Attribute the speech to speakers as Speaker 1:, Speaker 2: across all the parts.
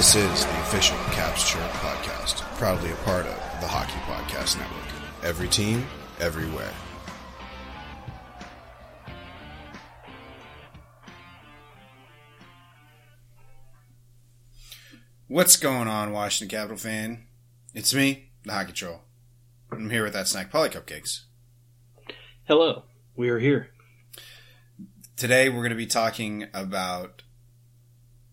Speaker 1: This is the official Caps Chirp podcast, proudly a part of the Hockey Podcast Network. Every team, everywhere. What's going on, Washington Capital fan? It's me, the Hockey Troll. I'm here with that snack Paulie Cupcakes.
Speaker 2: Hello, we are here.
Speaker 1: Today we're going to be talking about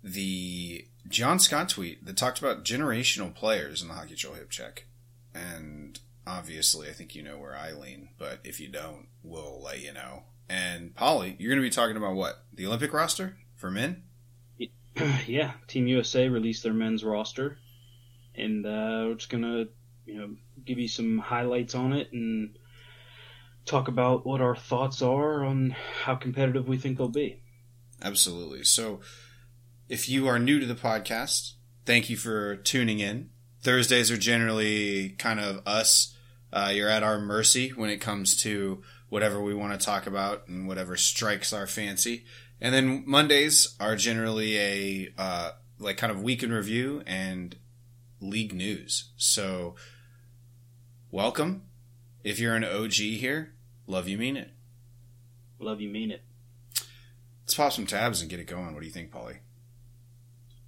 Speaker 1: the John Scott tweet that talked about generational players in the Hockey Troll hip check. And obviously, I think you know where I lean, but if you don't, we'll let you know. And Paulie, you're going to be talking about what? The Olympic roster for men?
Speaker 2: yeah, Team USA released their men's roster, and uh, we're just gonna, you know, give you some highlights on it and talk about what our thoughts are on how competitive we think they'll be.
Speaker 1: Absolutely. So, if you are new to the podcast, thank you for tuning in. Thursdays are generally kind of us. Uh, you're at our mercy when it comes to whatever we want to talk about and whatever strikes our fancy. And then Mondays are generally a uh, like kind of week in review and league news. So, welcome. If you're an OG here, love you, mean it.
Speaker 2: Love you, mean it.
Speaker 1: Let's pop some tabs and get it going. What do you think, Paulie?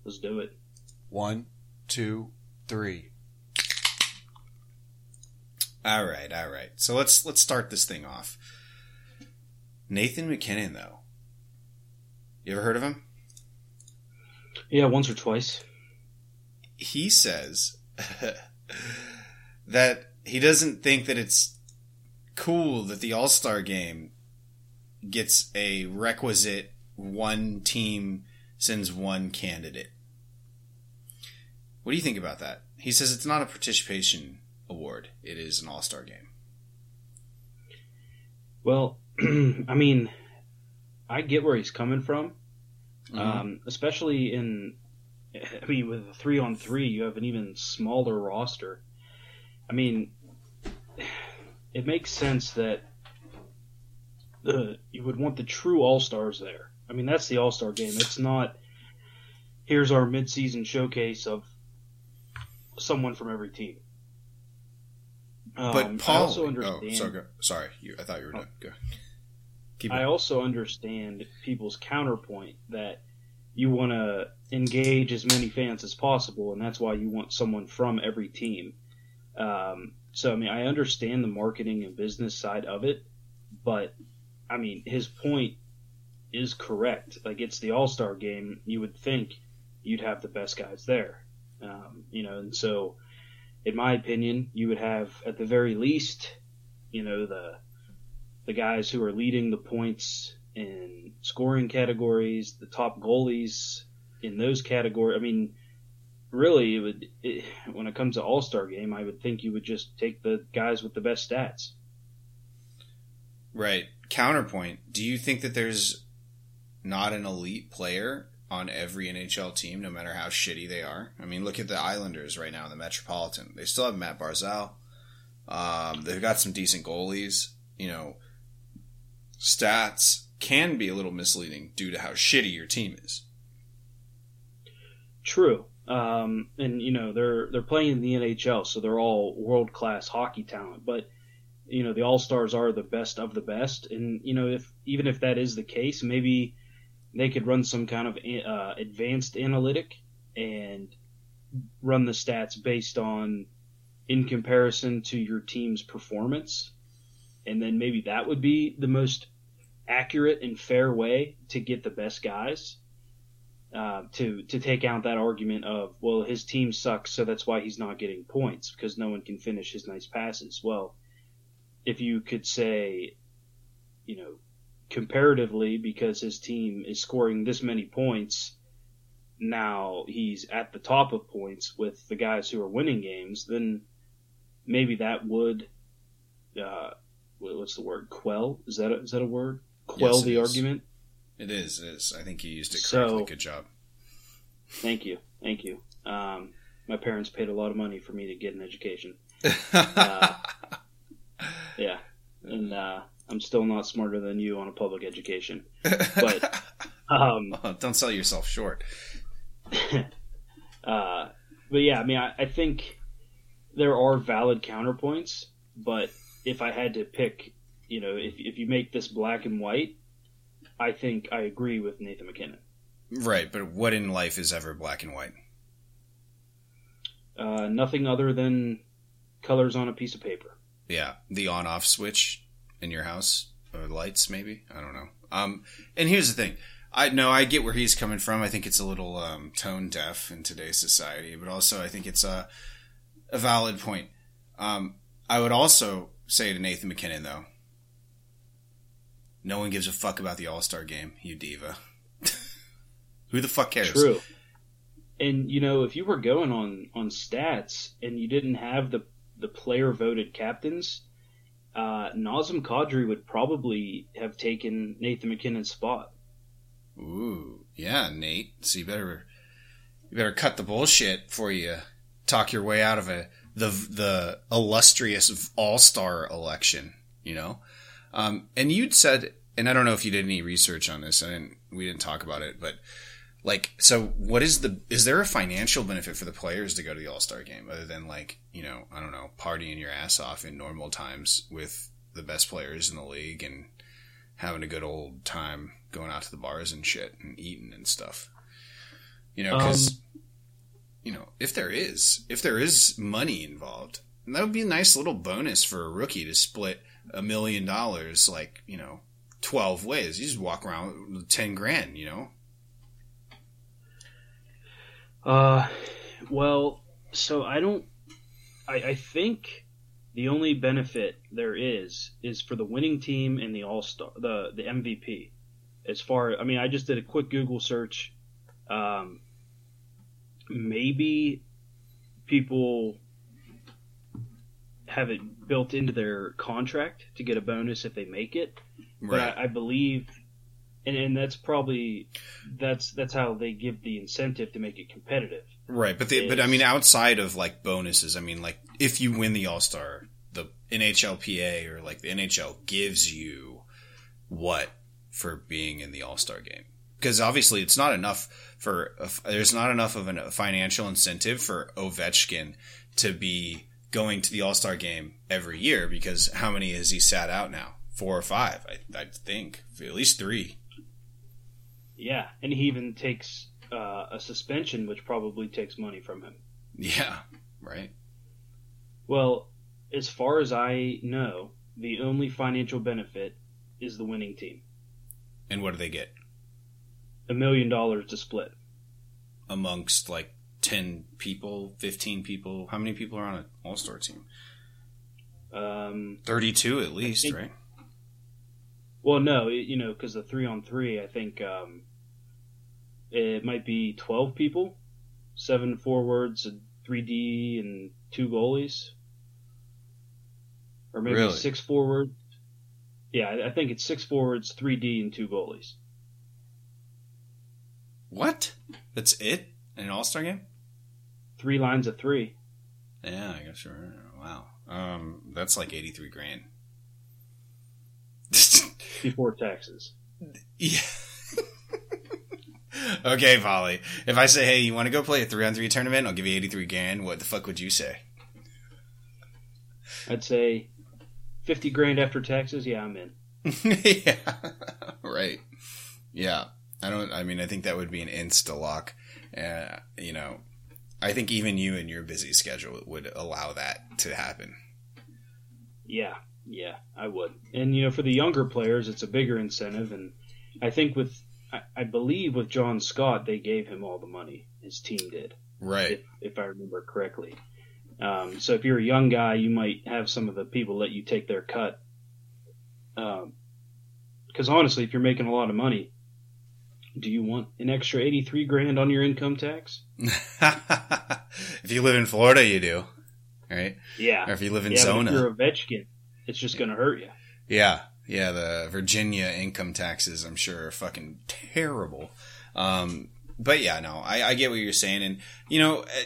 Speaker 2: Let's do it.
Speaker 3: One, two, three.
Speaker 1: All right, all right. So let's let's start this thing off. Nathan MacKinnon, though. You ever heard of him?
Speaker 2: Yeah, once or twice.
Speaker 1: He says that he doesn't think that it's cool that the All Star game gets a requisite one team sends one candidate. What do you think about that? He says it's not a participation award, it is an All Star game.
Speaker 2: Well, I mean, I get where he's coming from,
Speaker 1: Mm-hmm.
Speaker 2: um, especially in. I mean, with a three on three, you have an even smaller roster. I mean, it makes sense that the you would want the true all stars there. I mean, that's the all star game. It's not. Here's our midseason showcase of someone from every team.
Speaker 1: But
Speaker 2: Um,
Speaker 1: Paul,
Speaker 2: I also
Speaker 1: oh,
Speaker 2: understand.
Speaker 1: sorry, sorry, you, I thought you were done. Go. Keep
Speaker 2: I also understand people's counterpoint that you want to engage as many fans as possible, and that's why you want someone from every team. Um, so, I mean, I understand the marketing and business side of it, but I mean, his point is correct. Like, it's the All Star game. You would think you'd have the best guys there, um, you know, and so, in my opinion, you would have at the very least, you know, the the guys who are leading the points in scoring categories, the top goalies in those categories. I mean, really, it would it, when it comes to All Star game, I would think you would just take the guys with the best stats.
Speaker 1: Right. Counterpoint. Do you think that there's not an elite player on every NHL team, no matter how shitty they are? I mean, look at the Islanders right now in the Metropolitan. They still have Matt Barzal. Um, they've got some decent goalies. You know, stats can be a little misleading due to how shitty your team is.
Speaker 2: True. Um, and you know they're they're playing in the NHL, so they're all world class hockey talent. But you know the All Stars are the best of the best, and you know if even if that is the case, maybe they could run some kind of uh, advanced analytic and run the stats based on in comparison to your team's performance, and then maybe that would be the most accurate and fair way to get the best guys uh, to to take out that argument of well his team sucks so that's why he's not getting points because no one can finish his nice passes. Well, if you could say, you know, comparatively because his team is scoring this many points, now he's at the top of points with the guys who are winning games, then maybe that would uh, what's the word quell is that a, is that a word quell
Speaker 1: Yes,
Speaker 2: the
Speaker 1: is.
Speaker 2: argument
Speaker 1: It is. It is. I think you used it
Speaker 2: So-
Speaker 1: correctly. Good job.
Speaker 2: Thank you, thank you. Um, my parents paid a lot of money for me to get an education. Uh, Yeah, and uh, I'm still not smarter than you on a public education. But um,
Speaker 1: Don't sell yourself short.
Speaker 2: Uh, but yeah, I mean, I, I think there are valid counterpoints, but if I had to pick, you know, if if you make this black and white, I think I agree with Nathan MacKinnon.
Speaker 1: Right, but what in life is ever black and white?
Speaker 2: Uh, nothing other than colors on a piece of paper.
Speaker 1: Yeah, the on-off switch in your house or lights, maybe. I don't know. Um, and here's the thing. I know I get where he's coming from. I think it's a little um, tone deaf in today's society, but also I think it's a a valid point. Um, I would also say to Nathan MacKinnon though, no one gives a fuck about the All Star game, you diva. Who the fuck cares?
Speaker 2: True. And you know, if you were going on on stats and you didn't have the the player voted captains, uh, Nazem Kadri would probably have taken Nathan MacKinnon's spot.
Speaker 1: Ooh, yeah, Nate. So you better you better cut the bullshit before you talk your way out of a the the illustrious All Star election. You know, um, and you'd said, and I don't know if you did any research on this. I didn't. We didn't talk about it, but like, so what is the? Is there a financial benefit for the players to go to the All Star game other than like you know I don't know partying your ass off in normal times with the best players in the league and having a good old time going out to the bars and shit and eating and stuff. You know, because um, you know if there is if there is money involved, that would be a nice little bonus for a rookie to split a million dollars like you know twelve ways. You just walk around with ten grand. You know.
Speaker 2: Uh, well, so I don't. I, I think the only benefit there is is for the winning team and the all star, the the MVP. As far, I mean, I just did a quick Google search. Um, maybe people have it built into their contract to get a bonus if they make it. Right. But I, I believe, and, and that's probably that's that's how they give the incentive to make it competitive.
Speaker 1: Right, but the, but I mean, outside of like bonuses, I mean, like if you win the All Star, the NHLPA or like the NHL gives you what for being in the All Star game? Because obviously, it's not enough for there's not enough of a financial incentive for Ovechkin to be going to the All Star game every year. Because how many has he sat out now? Four or five, I, I think, at least three.
Speaker 2: Yeah, and he even takes uh, a suspension, which probably takes money from him.
Speaker 1: Yeah, right.
Speaker 2: Well, as far as I know, the only financial benefit is the winning team.
Speaker 1: And what do they get?
Speaker 2: A million dollars to split.
Speaker 1: Amongst like 10 people, 15 people. How many people are on an all star team?
Speaker 2: Um,
Speaker 1: 32 at least, think, right?
Speaker 2: Well, no, you know, because the three on three, I think um, it might be 12 people, seven forwards, a 3D, and two goalies. Or maybe really? six forwards. Yeah, I think it's six forwards, 3D, and two goalies.
Speaker 1: What? That's it? In an all star game?
Speaker 2: Three lines of three.
Speaker 1: Yeah, I guess sure. Wow. Um, that's like 83 grand.
Speaker 2: Before taxes.
Speaker 1: Yeah. okay, Volley. If I say, hey, you want to go play a three on three tournament? I'll give you 83 grand. What the fuck would you say?
Speaker 2: I'd say 50 grand after taxes. Yeah, I'm in.
Speaker 1: yeah. right. Yeah. I don't, I mean, I think that would be an insta lock. Uh, you know, I think even you and your busy schedule would allow that to happen.
Speaker 2: Yeah, yeah, I would. And you know, for the younger players, it's a bigger incentive. And I think with, I, I believe with John Scott, they gave him all the money. His team did,
Speaker 1: right?
Speaker 2: If, if I remember correctly. Um, so if you're a young guy, you might have some of the people let you take their cut. Because um, honestly, if you're making a lot of money, do you want an extra 83 grand on your income tax?
Speaker 1: if you live in Florida, you do, right?
Speaker 2: Yeah.
Speaker 1: Or if you live in
Speaker 2: yeah,
Speaker 1: Zona,
Speaker 2: if you're a Ovechkin, it's just going to hurt you.
Speaker 1: Yeah, yeah. The Virginia income taxes, I'm sure, are fucking terrible. Um, but yeah, no, I, I, get what you're saying, and you know, eh,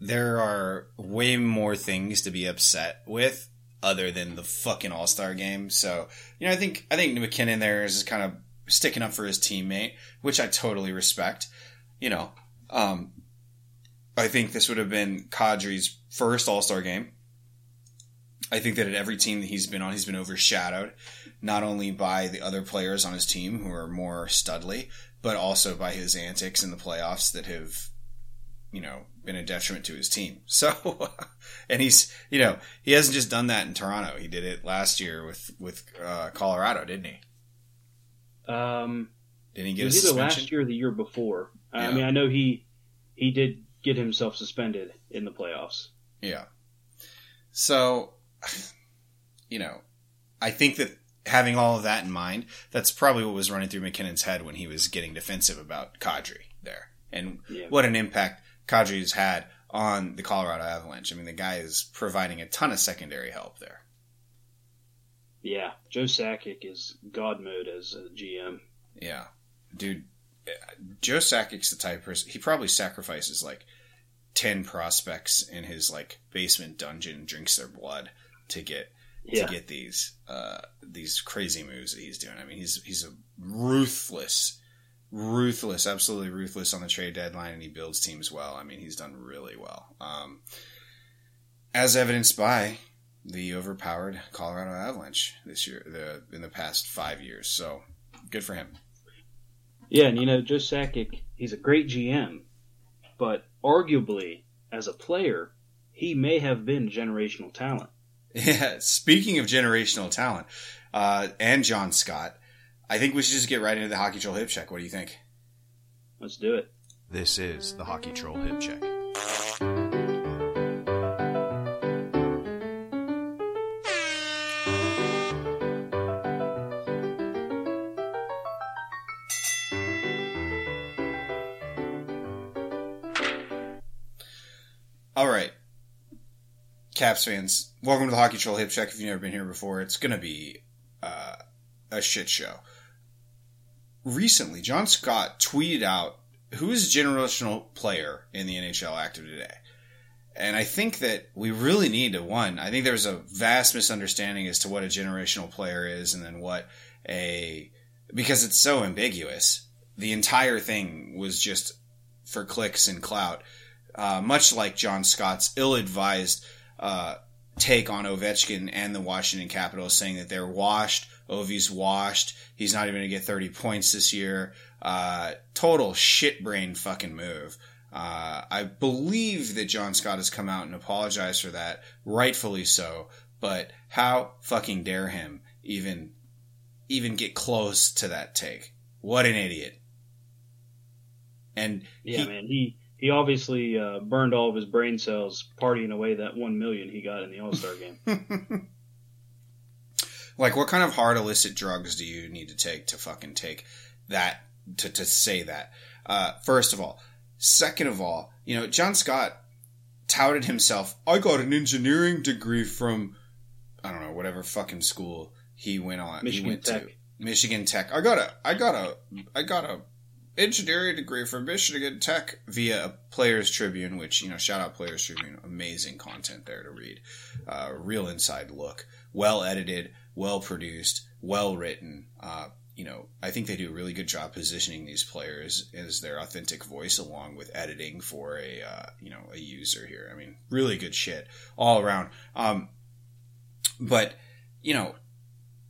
Speaker 1: there are way more things to be upset with other than the fucking All Star game. So you know, I think I think MacKinnon there is kind of sticking up for his teammate, which I totally respect. You know, um, I think this would have been Kadri's first All Star game. I think that at every team that he's been on, he's been overshadowed, not only by the other players on his team who are more studly, but also by his antics in the playoffs that have, you know, been a detriment to his team. So, and he's, you know, he hasn't just done that in Toronto. He did it last year with with uh, Colorado, didn't he?
Speaker 2: Um,
Speaker 1: Didn't he
Speaker 2: it
Speaker 1: get
Speaker 2: was either
Speaker 1: suspension?
Speaker 2: last year or the year before. I mean, I know he he did get himself suspended in the playoffs.
Speaker 1: Yeah. So, you know, I think that having all of that in mind, that's probably what was running through MacKinnon's head when he was getting defensive about Kadri there, and
Speaker 2: Yeah.
Speaker 1: what an impact Kadri has had on the Colorado Avalanche. I mean, the guy is providing a ton of secondary help there.
Speaker 2: Yeah, Joe Sakic is god mode as a GM.
Speaker 1: Yeah, dude, Joe Sakic's the type of person he probably sacrifices like ten prospects in his like basement dungeon, and drinks their blood to get
Speaker 2: Yeah,
Speaker 1: to get these uh, these crazy moves that he's doing. I mean, he's he's a ruthless, ruthless, absolutely ruthless on the trade deadline, and he builds teams well. I mean, he's done really well, um, as evidenced by the overpowered Colorado Avalanche this year, the in the past five years. So good for him.
Speaker 2: yeah, and you know Joe Sakic, he's a great GM, but arguably as a player, he may have been generational talent.
Speaker 1: Yeah. Speaking of generational talent, uh, and John Scott, I think we should just get right into the hockey troll hip check. What do you think?
Speaker 2: Let's do it.
Speaker 3: This is the Hockey Troll Hip Check.
Speaker 1: Caps fans, welcome to the Hockey Troll Hip Check. If you've never been here before, it's going to be uh, a shit show. Recently, John Scott tweeted out who is a generational player in the NHL active today. And I think that we really need to, one, I think there's a vast misunderstanding as to what a generational player is and then what a, because it's so ambiguous. The entire thing was just for clicks and clout uh, much like John Scott's ill-advised uh, take on Ovechkin and the Washington Capitals, saying that they're washed. Ovi's washed. He's not even going to get 30 points this year. Uh, total shitbrain fucking move. Uh, I believe that John Scott has come out and apologized for that, rightfully so. But how fucking dare him even even get close to that take? What an idiot! And
Speaker 2: Yeah,
Speaker 1: he-
Speaker 2: man, he he obviously uh, burned all of his brain cells partying away that one million he got in the All Star game.
Speaker 1: like, what kind of hard illicit drugs do you need to take to fucking take that to to say that? Uh, first of all, second of all, you know, John Scott touted himself. I got an engineering degree from I don't know whatever fucking school he went on.
Speaker 2: Michigan
Speaker 1: he went
Speaker 2: Tech.
Speaker 1: to Michigan Tech. I got a I got a I got a engineering degree from Michigan Tech via a Players Tribune, which you know, shout out Players Tribune, amazing content there to read, uh, real inside look, well edited, well produced, well written. Uh, you know, I think they do a really good job positioning these players as their authentic voice, along with editing for a uh, you know a user here. I mean, really good shit all around. Um, but you know,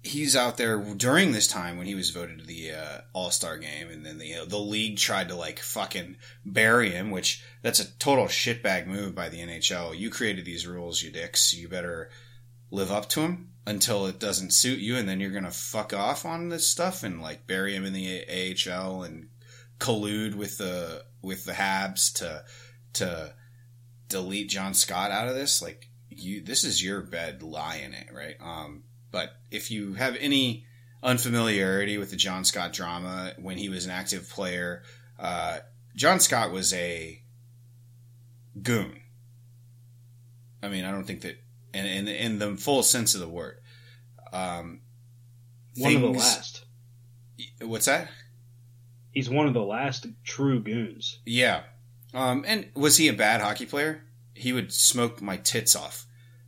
Speaker 1: he's out there during this time when he was voted to the uh, All Star game, and then the the league tried to like fucking bury him, which that's a total shitbag move by the NHL. You created these rules, you dicks. You better live up to them until it doesn't suit you, and then you're gonna fuck off on this stuff and like bury him in the AHL and collude with the with the Habs to to delete John Scott out of this. Like you, this is your bed, lie in it, right? Um, but if you have any unfamiliarity with the John Scott drama when he was an active player, uh, John Scott was a goon. I mean, I don't think that, in, in, in the full sense of the word. Um,
Speaker 2: One of the last.
Speaker 1: What's that?
Speaker 2: He's one of the last true goons.
Speaker 1: Yeah. Um, and was he a bad hockey player? He would smoke my tits off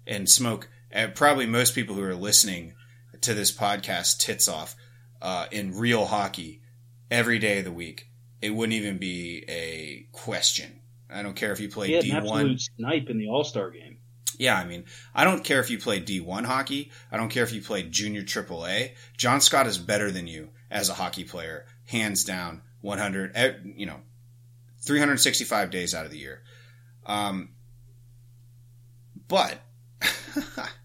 Speaker 1: and smoke uh, probably most people who are listening to this podcast tits off uh, in real hockey every day of the week. It wouldn't even be a question. I don't care if you play D one
Speaker 2: snipe in the All Star game.
Speaker 1: Yeah, I mean, I don't care if you play D1 hockey. I don't care if you play junior AAA. John Scott is better than you as a hockey player, hands down, 100, eh, you know, 365 days out of the year. Um, but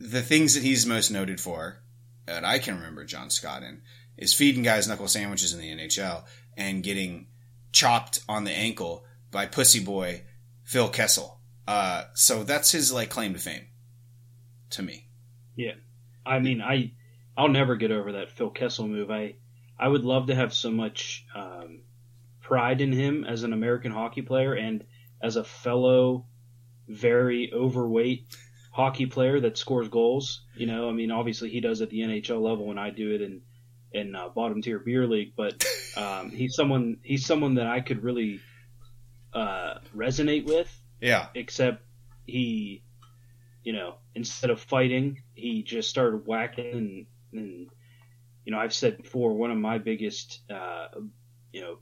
Speaker 1: the things that he's most noted for, that I can remember John Scott in, is feeding guys knuckle sandwiches in the NHL and getting chopped on the ankle by pussy boy Phil Kessel. Uh, so that's his like claim to fame to me. Yeah.
Speaker 2: I mean, I I'll never get over that Phil Kessel move. I I would love to have so much um, pride in him as an American hockey player and as a fellow very overweight hockey player that scores goals. You know, I mean, obviously he does at the NHL level, and I do it in in uh, bottom tier beer league. But um, he's someone he's someone that I could really uh, resonate with
Speaker 1: Yeah.
Speaker 2: except he, you know, instead of fighting, he just started whacking and, and you know, I've said before, one of my biggest, uh, you know,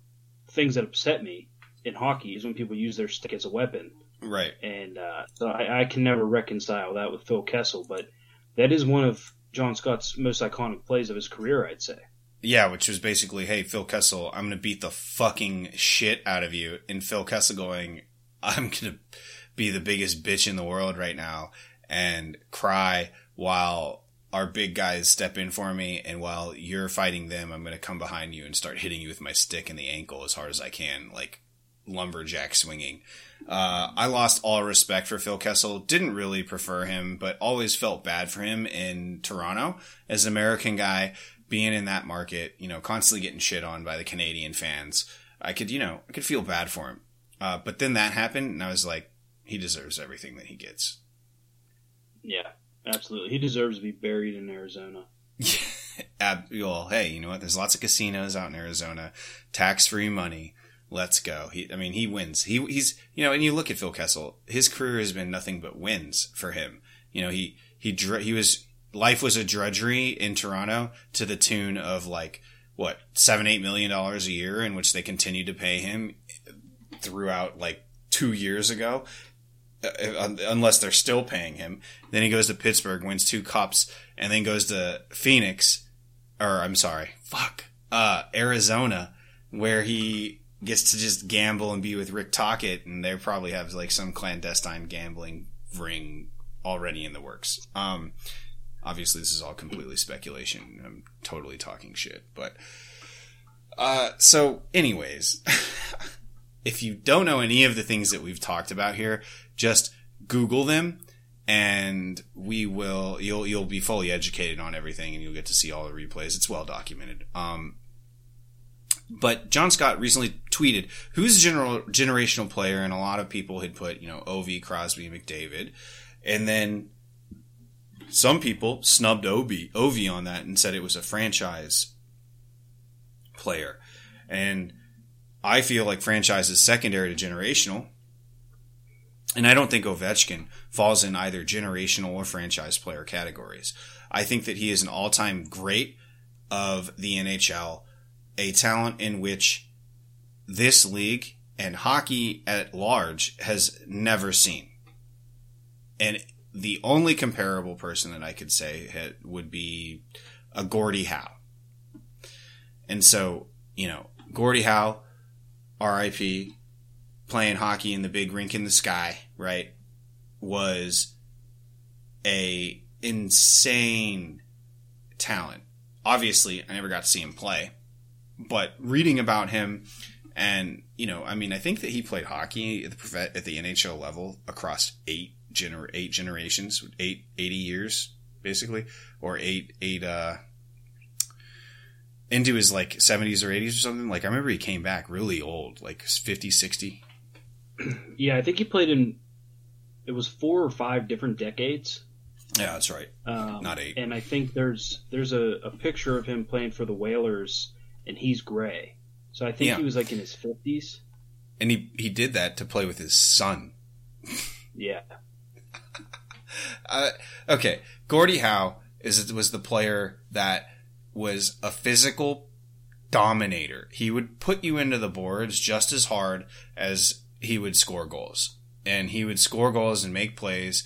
Speaker 2: things that upset me in hockey is when people use their stick as a weapon.
Speaker 1: Right.
Speaker 2: And uh, so I, I can never reconcile that with Phil Kessel, but that is one of John Scott's most iconic plays of his career, I'd say.
Speaker 1: Yeah, which was basically, hey, Phil Kessel, I'm going to beat the fucking shit out of you. And Phil Kessel going, I'm going to be the biggest bitch in the world right now and cry while our big guys step in for me. And while you're fighting them, I'm going to come behind you and start hitting you with my stick in the ankle as hard as I can, like lumberjack swinging. Uh, I lost all respect for Phil Kessel. Didn't really prefer him, but always felt bad for him in Toronto as an American guy being in that market, you know, constantly getting shit on by the Canadian fans. I could, you know, I could feel bad for him. Uh, but then that happened and I was like, he deserves everything that he gets.
Speaker 2: Yeah, absolutely. He deserves to be buried in Arizona.
Speaker 1: Ab- well, hey, you know what? There's lots of casinos out in Arizona, tax free money. Let's go. He, I mean, he wins. He, he's, you know, and you look at Phil Kessel, his career has been nothing but wins for him. You know, he, he, he was, life was a drudgery in Toronto to the tune of like, what, seven, eight million dollars a year in which they continued to pay him throughout like two years ago. Uh, unless they're still paying him. Then he goes to Pittsburgh, wins two cups, and then goes to Phoenix, or I'm sorry, fuck, uh, Arizona, where he gets to just gamble and be with Rick Tocchet, and they probably have like some clandestine gambling ring already in the works. Um, obviously, this is all completely speculation. I'm totally talking shit, but uh, so, anyways. if you don't know any of the things that we've talked about here, just Google them and we will you'll you'll be fully educated on everything and you'll get to see all the replays. It's well documented. Um but John Scott recently tweeted, who's a general generational player, and a lot of people had put, you know, Ovi, Crosby, McDavid. And then some people snubbed Obi, Ovi on that and said it was a franchise player. And I feel like franchise is secondary to generational. And I don't think Ovechkin falls in either generational or franchise player categories. I think that he is an all time great of the NHL, a talent in which this league and hockey at large has never seen. And the only comparable person that I could say would be a Gordie Howe. And so, you know, Gordie Howe, RIP, playing hockey in the big rink in the sky, right, was a insane talent. Obviously, I never got to see him play, but reading about him and, you know, I mean, I think that he played hockey at the, at the NHL level across eight gener- eight generations, eight, 80 years, basically, or eight, eight, uh, into his like 70s or 80s or something. Like, I remember he came back really old, like 50, 60.
Speaker 2: Yeah, I think he played in, it was four or five different decades.
Speaker 1: Yeah, that's right.
Speaker 2: Um,
Speaker 1: Not eight.
Speaker 2: And I think there's there's a, a picture of him playing for the Whalers, and he's gray. So I think
Speaker 1: Yeah.
Speaker 2: he was like in his fifties.
Speaker 1: And he, he did that to play with his son.
Speaker 2: Yeah,
Speaker 1: Uh, okay, Gordie Howe is was the player that was a physical dominator. He would put you into the boards just as hard as he would score goals. And he would score goals and make plays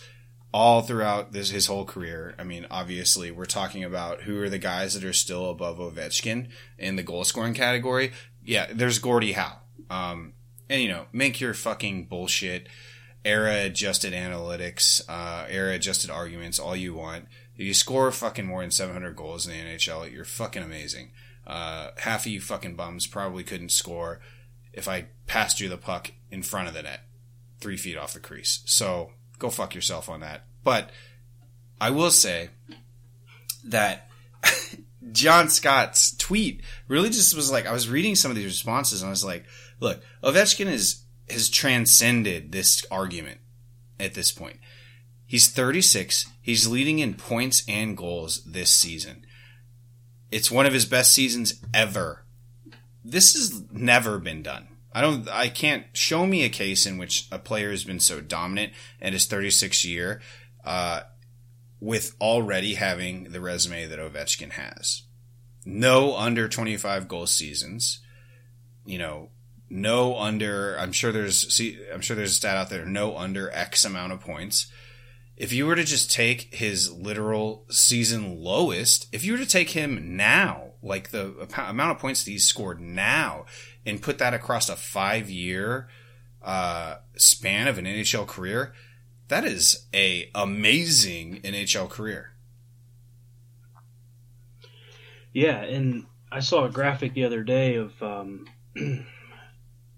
Speaker 1: all throughout this his whole career. I mean, obviously, we're talking about who are the guys that are still above Ovechkin in the goal scoring category. Yeah, there's Gordie Howe. Um, and you know, make your fucking bullshit era adjusted analytics, uh, era adjusted arguments all you want. If you score fucking more than 700 goals in the NHL, you're fucking amazing. Uh, half of you fucking bums probably couldn't score if I passed you the puck in front of the net, three feet off the crease. So go fuck yourself on that. But I will say that John Scott's tweet really just was like, I was reading some of these responses and I was like, look, Ovechkin is, has transcended this argument at this point. He's 36. He's leading in points and goals this season. It's one of his best seasons ever. This has never been done. I don't, I can't show me a case in which a player has been so dominant at his 36th year, uh, with already having the resume that Ovechkin has. No under 25 goal seasons. You know, no under, I'm sure there's, see, I'm sure there's a stat out there, no under X amount of points. If you were to just take his literal season lowest, if you were to take him now, like the amount of points that he's scored now, and put that across a five year uh, span of an NHL career, that is a amazing NHL career.
Speaker 2: Yeah, and I saw a graphic the other day of um,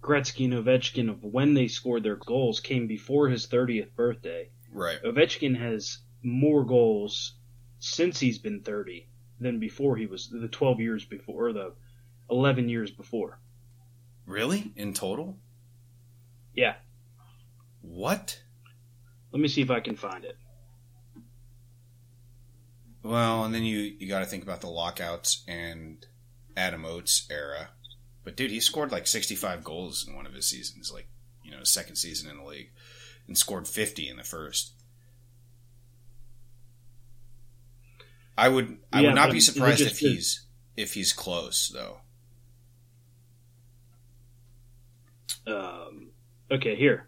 Speaker 2: Gretzky and Ovechkin of when they scored their goals came before his 30th birthday.
Speaker 1: Right.
Speaker 2: Ovechkin has more goals since he's been 30 than before he was the 12 years before or the 11 years before.
Speaker 1: Really? In total?
Speaker 2: Yeah.
Speaker 1: What?
Speaker 2: Let me see if I can find it.
Speaker 1: Well, and then you you got to think about the lockouts and Adam Oates era. But dude, he scored like 65 goals in one of his seasons, like you know, second season in the league, and scored 50 in the first. I would I yeah, would not be surprised if he's if he's close though.
Speaker 2: Um, okay, here.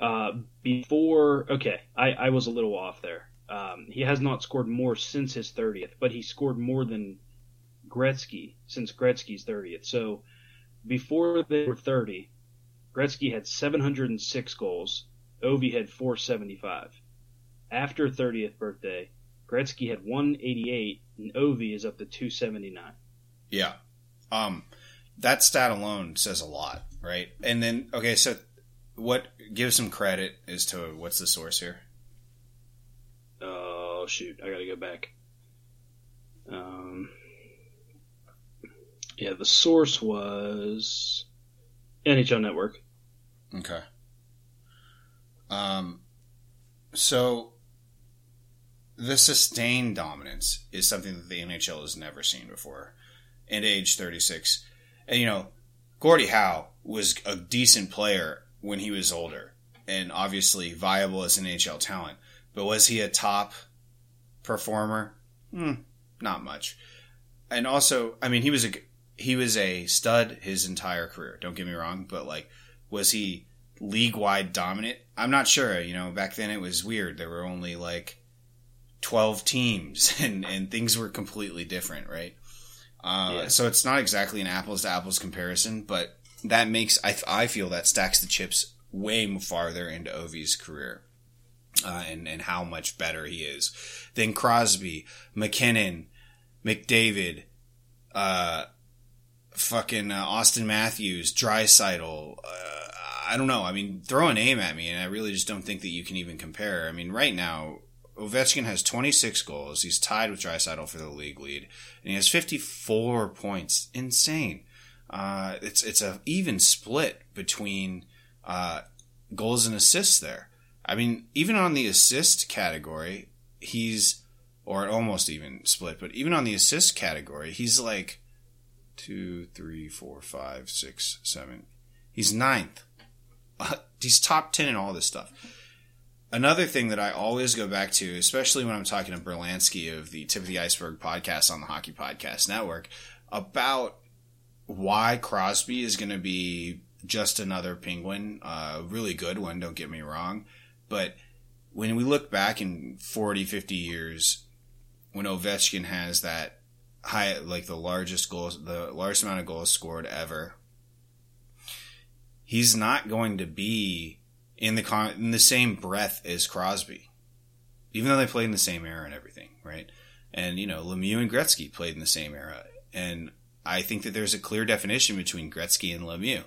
Speaker 2: Uh, before, okay, I, I was a little off there. Um, he has not scored more since his 30th, but he scored more than Gretzky since Gretzky's 30th. So before they were 30, Gretzky had 706 goals. Ovi had 475. After 30th birthday, Gretzky had 188, and Ovi is up to 279.
Speaker 1: Yeah. Um, that stat alone says a lot, right? And then, okay, so what gives some credit as to what's the source here?
Speaker 2: Oh shoot, I gotta go back. Um, yeah, the source was NHL Network.
Speaker 1: Okay. Um, so the sustained dominance is something that the NHL has never seen before. And age 36, and you know, Gordie Howe was a decent player when he was older and obviously viable as an NHL talent. But was he a top performer? Hmm, not much. And also, I mean, he was a he was a stud his entire career. Don't get me wrong, but like, was he league wide dominant? I'm not sure. You know, back then it was weird. There were only like twelve teams, and and things were completely different, right? Uh, yeah. So it's not exactly an apples to apples comparison, but that makes I, I feel that stacks the chips way farther into Ovi's career. Uh, and, and how much better he is than Crosby, MacKinnon, McDavid, uh, fucking uh, Auston Matthews, Draisaitl. Uh, I don't know. I mean, throw a name at me, and I really just don't think that you can even compare. I mean, right now, Ovechkin has 26 goals. He's tied with Draisaitl for the league lead, and he has 54 points. Insane. Uh, it's it's a even split between uh, goals and assists there. I mean, even on the assist category, he's or almost even split, but even on the assist category, he's like two, three, four, five, six, seven. He's ninth. He's top ten in all this stuff. Another thing that I always go back to, especially when I'm talking to Berlansky of the Tip of the Iceberg podcast on the Hockey Podcast Network, about why Crosby is going to be just another Penguin, a uh, really good one. Don't get me wrong, but when we look back in 40, 50 years, when Ovechkin has that high, like the largest goals, the largest amount of goals scored ever, he's not going to be in the con- in the same breath as Crosby, even though they played in the same era and everything, right? And you know, Lemieux and Gretzky played in the same era, and I think that there's a clear definition between Gretzky and Lemieux.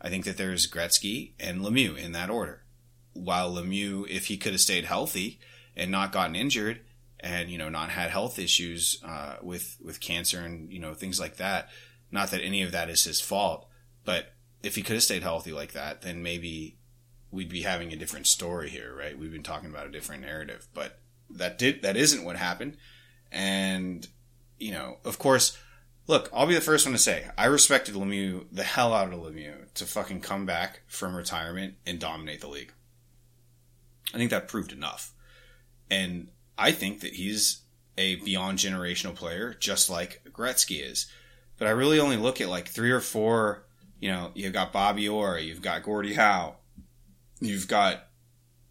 Speaker 1: I think that there's Gretzky and Lemieux in that order. While Lemieux, if he could have stayed healthy and not gotten injured, and you know not had health issues uh, with with cancer and you know things like that, not that any of that is his fault, but if he could have stayed healthy like that, then maybe we'd be having a different story here, right? We've been talking about a different narrative, but that did that isn't what happened. And you know, of course, look, I'll be the first one to say I respected Lemieux the hell out of Lemieux to fucking come back from retirement and dominate the league. I think that proved enough. And I think that he's a beyond generational player, just like Gretzky is. But I really only look at like three or four you know, you've got Bobby Orr, you've got Gordie Howe, you've got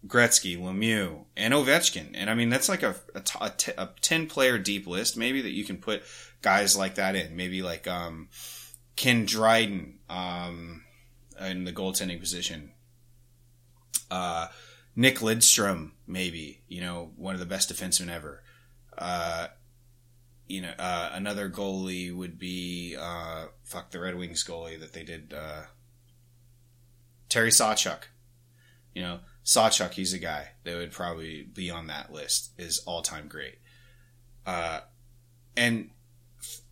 Speaker 1: Gretzky, Lemieux, and Ovechkin. And I mean, that's like a, a, t- a, t- a 10 player deep list, maybe that you can put guys like that in. Maybe like, um, Ken Dryden, um, in the goaltending position. Uh, Nick Lidstrom, maybe, you know, one of the best defensemen ever. Uh, you know, uh, another goalie would be uh, fuck the Red Wings goalie that they did. Uh, Terry Sawchuk. You know, Sawchuk, he's a guy that would probably be on that list. Is all time great. Uh, and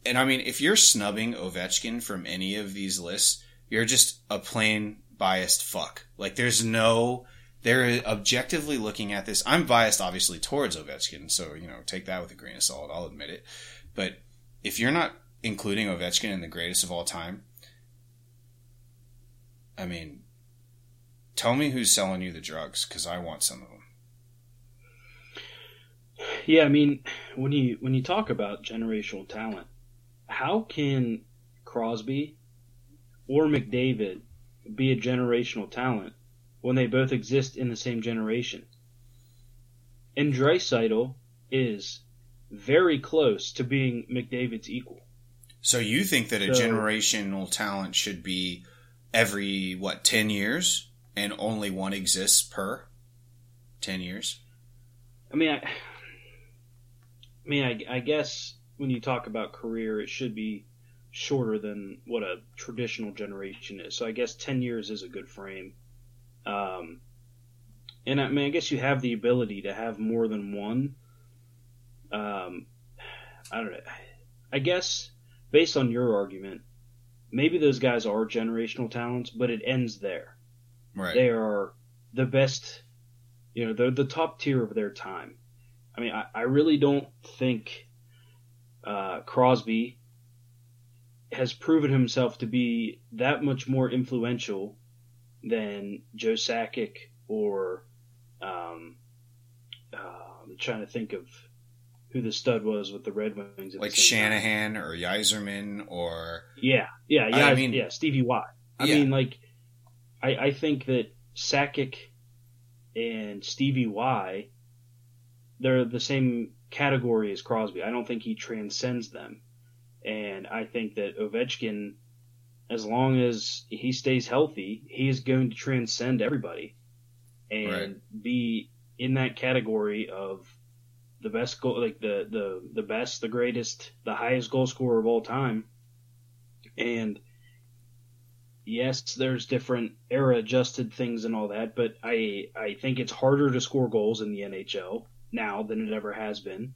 Speaker 1: and I mean, if you're snubbing Ovechkin from any of these lists, you're just a plain biased fuck. Like, there's no. They're objectively looking at this. I'm biased, obviously, towards Ovechkin, so you know, take that with a grain of salt. I'll admit it. But if you're not including Ovechkin in the greatest of all time, I mean, tell me who's selling you the drugs because I want some of them.
Speaker 2: Yeah, I mean, when you when you talk about generational talent, how can Crosby or McDavid be a generational talent when they both exist in the same generation? And Draisaitl is very close to being McDavid's equal.
Speaker 1: So you think that a so, generational talent should be every what ten years, and only one exists per ten years?
Speaker 2: I mean, I, I mean, I, I guess when you talk about career, it should be shorter than what a traditional generation is. So I guess ten years is a good frame. Um, and I mean, I guess you have the ability to have more than one um, I don't know. I guess based on your argument, maybe those guys are generational talents, but it ends there.
Speaker 1: Right.
Speaker 2: They are the best. You know, they're the top tier of their time. I mean, I, I really don't think uh, Crosby has proven himself to be that much more influential than Joe Sakic or um, uh, I'm trying to think of who the stud was with the Red Wings.
Speaker 1: Like Shanahan time. or Yzerman or
Speaker 2: yeah, yeah, yeah. I mean, yeah, Stevie Y. I yeah. mean, like, I, I think that Sakic and Stevie Y, they're the same category as Crosby. I don't think he transcends them, and I think that Ovechkin, as long as he stays healthy, he is going to transcend everybody and right. be in that category of the best goal, like the the the best, the greatest, the highest goal scorer of all time. And yes, there's different era adjusted things and all that, but I I think it's harder to score goals in the NHL now than it ever has been.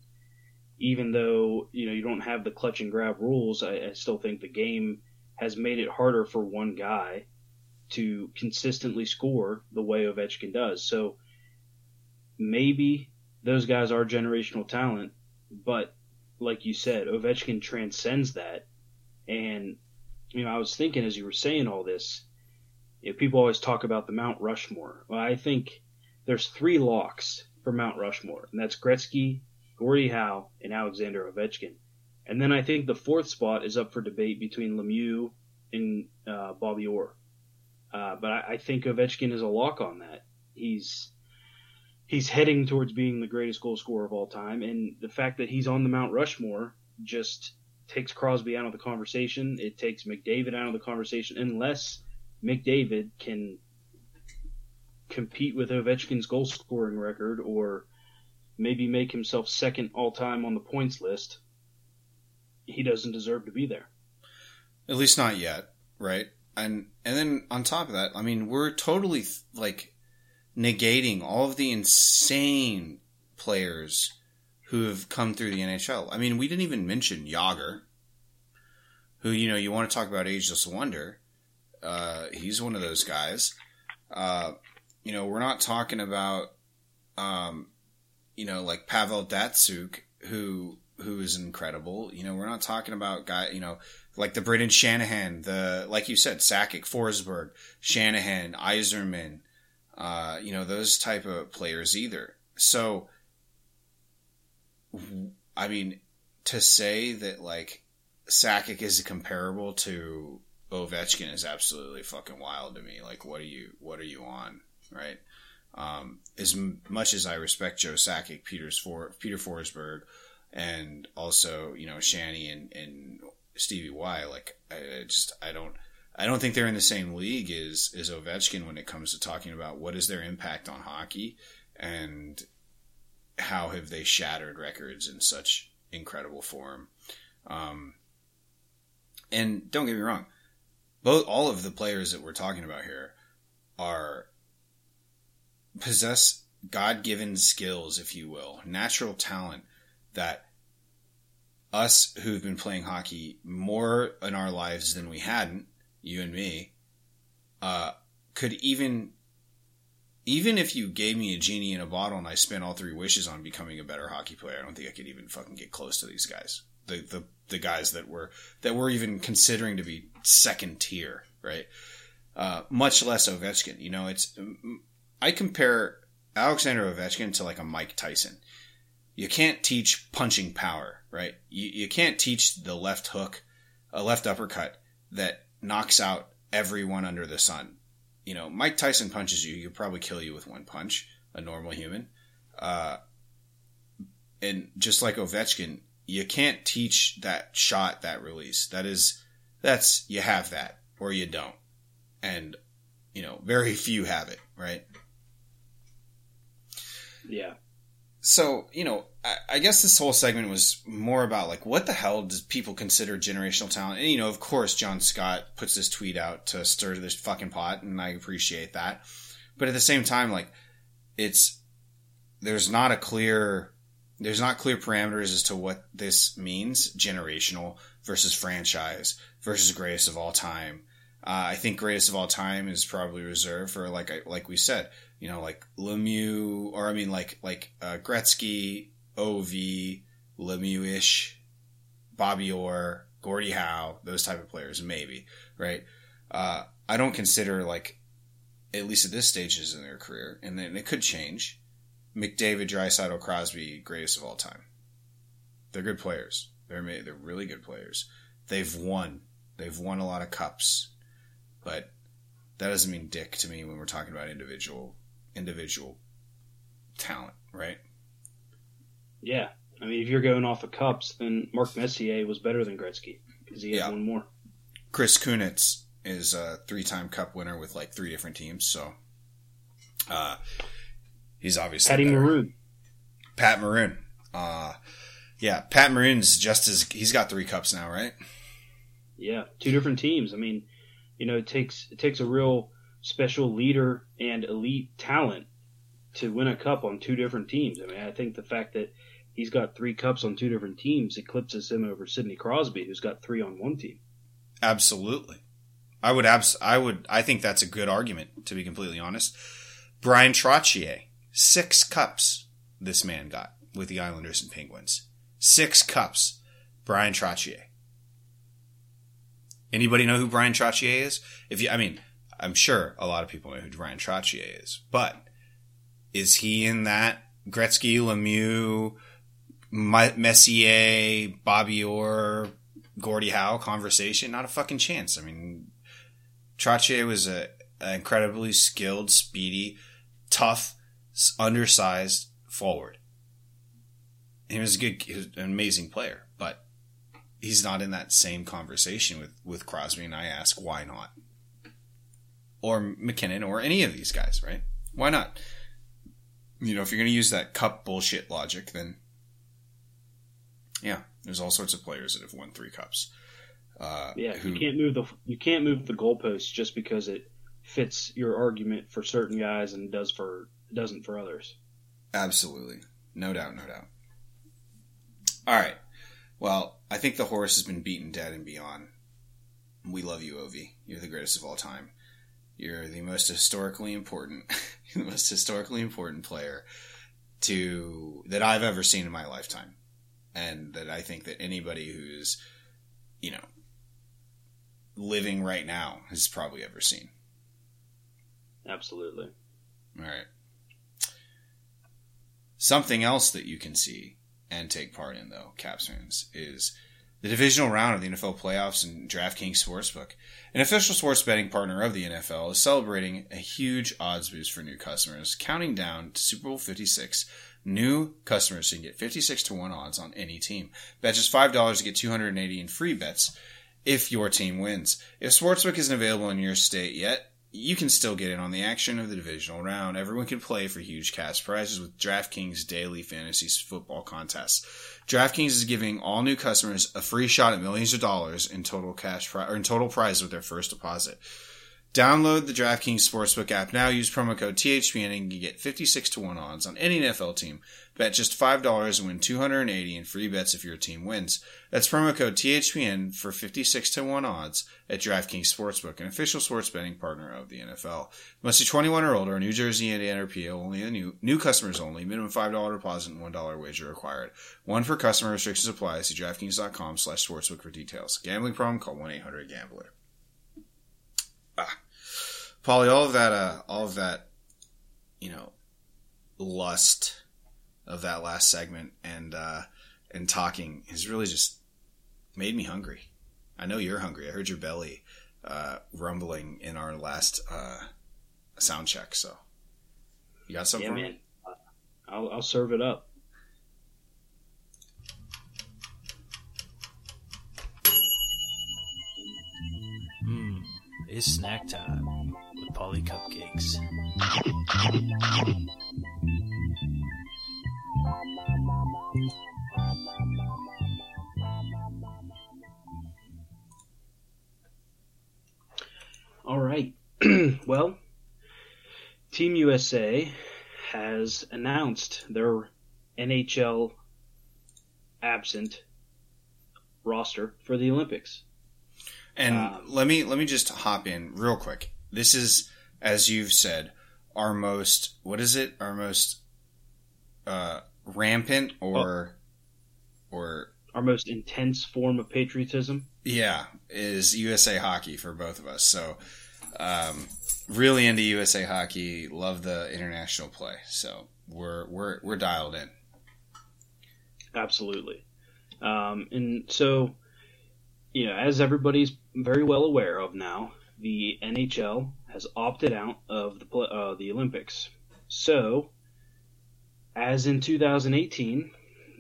Speaker 2: Even though you know you don't have the clutch and grab rules, I, I still think the game has made it harder for one guy to consistently score the way Ovechkin does. So maybe those guys are generational talent, but like you said, Ovechkin transcends that. And you know, I was thinking as you were saying all this, you know, people always talk about the Mount Rushmore. Well, I think there's three locks for Mount Rushmore, and that's Gretzky, Gordie Howe, and Alexander Ovechkin. And then I think the fourth spot is up for debate between Lemieux and uh, Bobby Orr. Uh, but I, I think Ovechkin is a lock on that. He's he's heading towards being the greatest goal scorer of all time, and the fact that he's on the Mount Rushmore just takes Crosby out of the conversation. It takes McDavid out of the conversation, unless McDavid can compete with Ovechkin's goal scoring record or maybe make himself second all time on the points list. He doesn't deserve to be there.
Speaker 1: At least not yet, right? And and then on top of that, I mean, we're totally like negating all of the insane players who have come through the NHL. I mean, we didn't even mention Jagr, who you know you want to talk about ageless wonder. Uh, he's one of those guys. Uh, you know, we're not talking about, um, you know, like Pavel Datsyuk, who who is incredible. You know, we're not talking about guy, you know, like the Brendan Shanahan, the like you said, Sakic, Forsberg, Shanahan, Yzerman, uh, you know, those type of players either. So, I mean, to say that like Sakic is comparable to Ovechkin is absolutely fucking wild to me. Like, what are you, what are you on, right? Um, as much as I respect Joe Sakic, Peter's for Peter Forsberg, and also you know Shanny and, and Stevie Y, like I, just I don't I don't think they're in the same league as as Ovechkin when it comes to talking about what is their impact on hockey and how have they shattered records in such incredible form. Um, and don't get me wrong, both all of the players that we're talking about here are possess God given skills, if you will, natural talent that us who've been playing hockey more in our lives than we hadn't, you and me, uh, could even, even if you gave me a genie in a bottle and I spent all three wishes on becoming a better hockey player, I don't think I could even fucking get close to these guys. The, the, the guys that were, that were even considering to be second tier, right? Uh, much less Ovechkin. You know, it's, I compare Alexander Ovechkin to like a Mike Tyson. You can't teach punching power, right? You, you can't teach the left hook, a left uppercut that knocks out everyone under the sun. You know, Mike Tyson punches you, he could probably kill you with one punch, a normal human. Uh, and just like Ovechkin, you can't teach that shot, that release. That is, that's, you have that or you don't. And, you know, very few have it, right?
Speaker 2: Yeah.
Speaker 1: So, you know, I, I, guess this whole segment was more about like, what the hell does people consider generational talent? And, you know, of course, John Scott puts this tweet out to stir this fucking pot, and I appreciate that. But at the same time, like, it's, there's not a clear, there's not clear parameters as to what this means generational versus franchise versus greatest of all time. Uh, I think greatest of all time is probably reserved for like like we said, you know, like Lemieux, or I mean, like like uh, Gretzky, Ov, Lemieux ish, Bobby Orr, Gordie Howe, those type of players, maybe right. Uh, I don't consider like at least at this stages in their career, and then it could change. McDavid, Draisaitl, Crosby, greatest of all time. They're good players. They're they're really good players. They've won. They've won a lot of cups, but that doesn't mean dick to me when we're talking about individual individual talent, right?
Speaker 2: Yeah. I mean, if you're going off of cups, then Mark Messier was better than Gretzky because he had yeah. one more.
Speaker 1: Chris Kunitz is a three-time Cup winner with like three different teams, so uh, he's obviously
Speaker 2: Patty better. Maroon.
Speaker 1: Pat Maroon. Uh, yeah, Pat Maroon's just as he's got three cups now, right?
Speaker 2: Yeah, two different teams. I mean, you know, it takes it takes a real special leader and elite talent to win a cup on two different teams. I mean, I think the fact that he's got three cups on two different teams eclipses him over Sidney Crosby, who's got three on one team.
Speaker 1: Absolutely. I would abs- I would I think that's a good argument to be completely honest. Bryan Trottier, six cups this man got with the Islanders and Penguins. Six cups. Bryan Trottier. Anybody know who Bryan Trottier is? If you I mean, I'm sure a lot of people know who Bryan Trottier is, but is he in that Gretzky, Lemieux, Messier, Bobby Orr, Gordie Howe conversation? Not a fucking chance. I mean, Trottier was a incredibly skilled, speedy, tough, undersized forward. He was a good, he was an amazing player, he's not in that same conversation with with Crosby. And I ask, why not? Or MacKinnon, or any of these guys, right? Why not? You know, if you're going to use that cup bullshit logic, then yeah, there's all sorts of players that have won three cups. Uh,
Speaker 2: Yeah,
Speaker 1: who,
Speaker 2: you can't move the you can't move the goalposts just because it fits your argument for certain guys and does for doesn't for others.
Speaker 1: Absolutely. No doubt, no doubt. All right. Well, I think the horse has been beaten dead and beyond. We love you, Ovi. You're the greatest of all time. You're the most historically important, the most historically important player to that I've ever seen in my lifetime, and that I think that anybody who's, you know, living right now has probably ever seen.
Speaker 2: Absolutely.
Speaker 1: All right. Something else that you can see and take part in, though, Caps fans, is the divisional round of the NFL playoffs and DraftKings Sportsbook. An official sports betting partner of the NFL is celebrating a huge odds boost for new customers, counting down to Super Bowl 56. New customers can get 56 to 1 odds on any team. Bet just $5 to get 280 in free bets if your team wins. If Sportsbook isn't available in your state yet, you can still get in on the action of the divisional round. Everyone can play for huge cash prizes with DraftKings daily fantasy football contests. DraftKings is giving all new customers a free shot at millions of dollars in total cash pri- or in total prize with their first deposit. Download the DraftKings Sportsbook app now. Use promo code THPN and you get 56 to 1 odds on any NFL team. Bet just $5 and win 280 in free bets if your team wins. That's promo code THPN for 56 to 1 odds at DraftKings Sportsbook, an official sports betting partner of the NFL. Must be 21 or older, New Jersey, Indiana, or PA, only new, new customers only. Minimum $5 deposit and $1 wager required. One per customer restrictions apply. See DraftKings.com slash sportsbook for details. Gambling problem? Call 1-800-GAMBLER. Ah. Paulie, all of that, uh, all of that, you know, lust of that last segment and, uh, and talking has really just made me hungry. I know you're hungry. I heard your belly, uh, rumbling in our last, uh, sound check. So you got something
Speaker 2: yeah,
Speaker 1: for me?
Speaker 2: man. I'll, I'll serve it up.
Speaker 3: Mmm, it's snack time with Paulie Cupcakes.
Speaker 2: All right. well, Team USA has announced their NHL absent roster for the Olympics.
Speaker 1: And
Speaker 2: Um,
Speaker 1: let me let me just hop in real quick. This is, as you've said, our most what is it? Our most uh, rampant or or
Speaker 2: Our most intense form of patriotism.
Speaker 1: yeah is USA hockey for both of us. So um, really into USA hockey. Love the international play. So we're we're we're dialed in.
Speaker 2: Absolutely. Um, and so, you know, as everybody's very well aware of now, the NHL has opted out of the uh, the Olympics. So, as in 2018,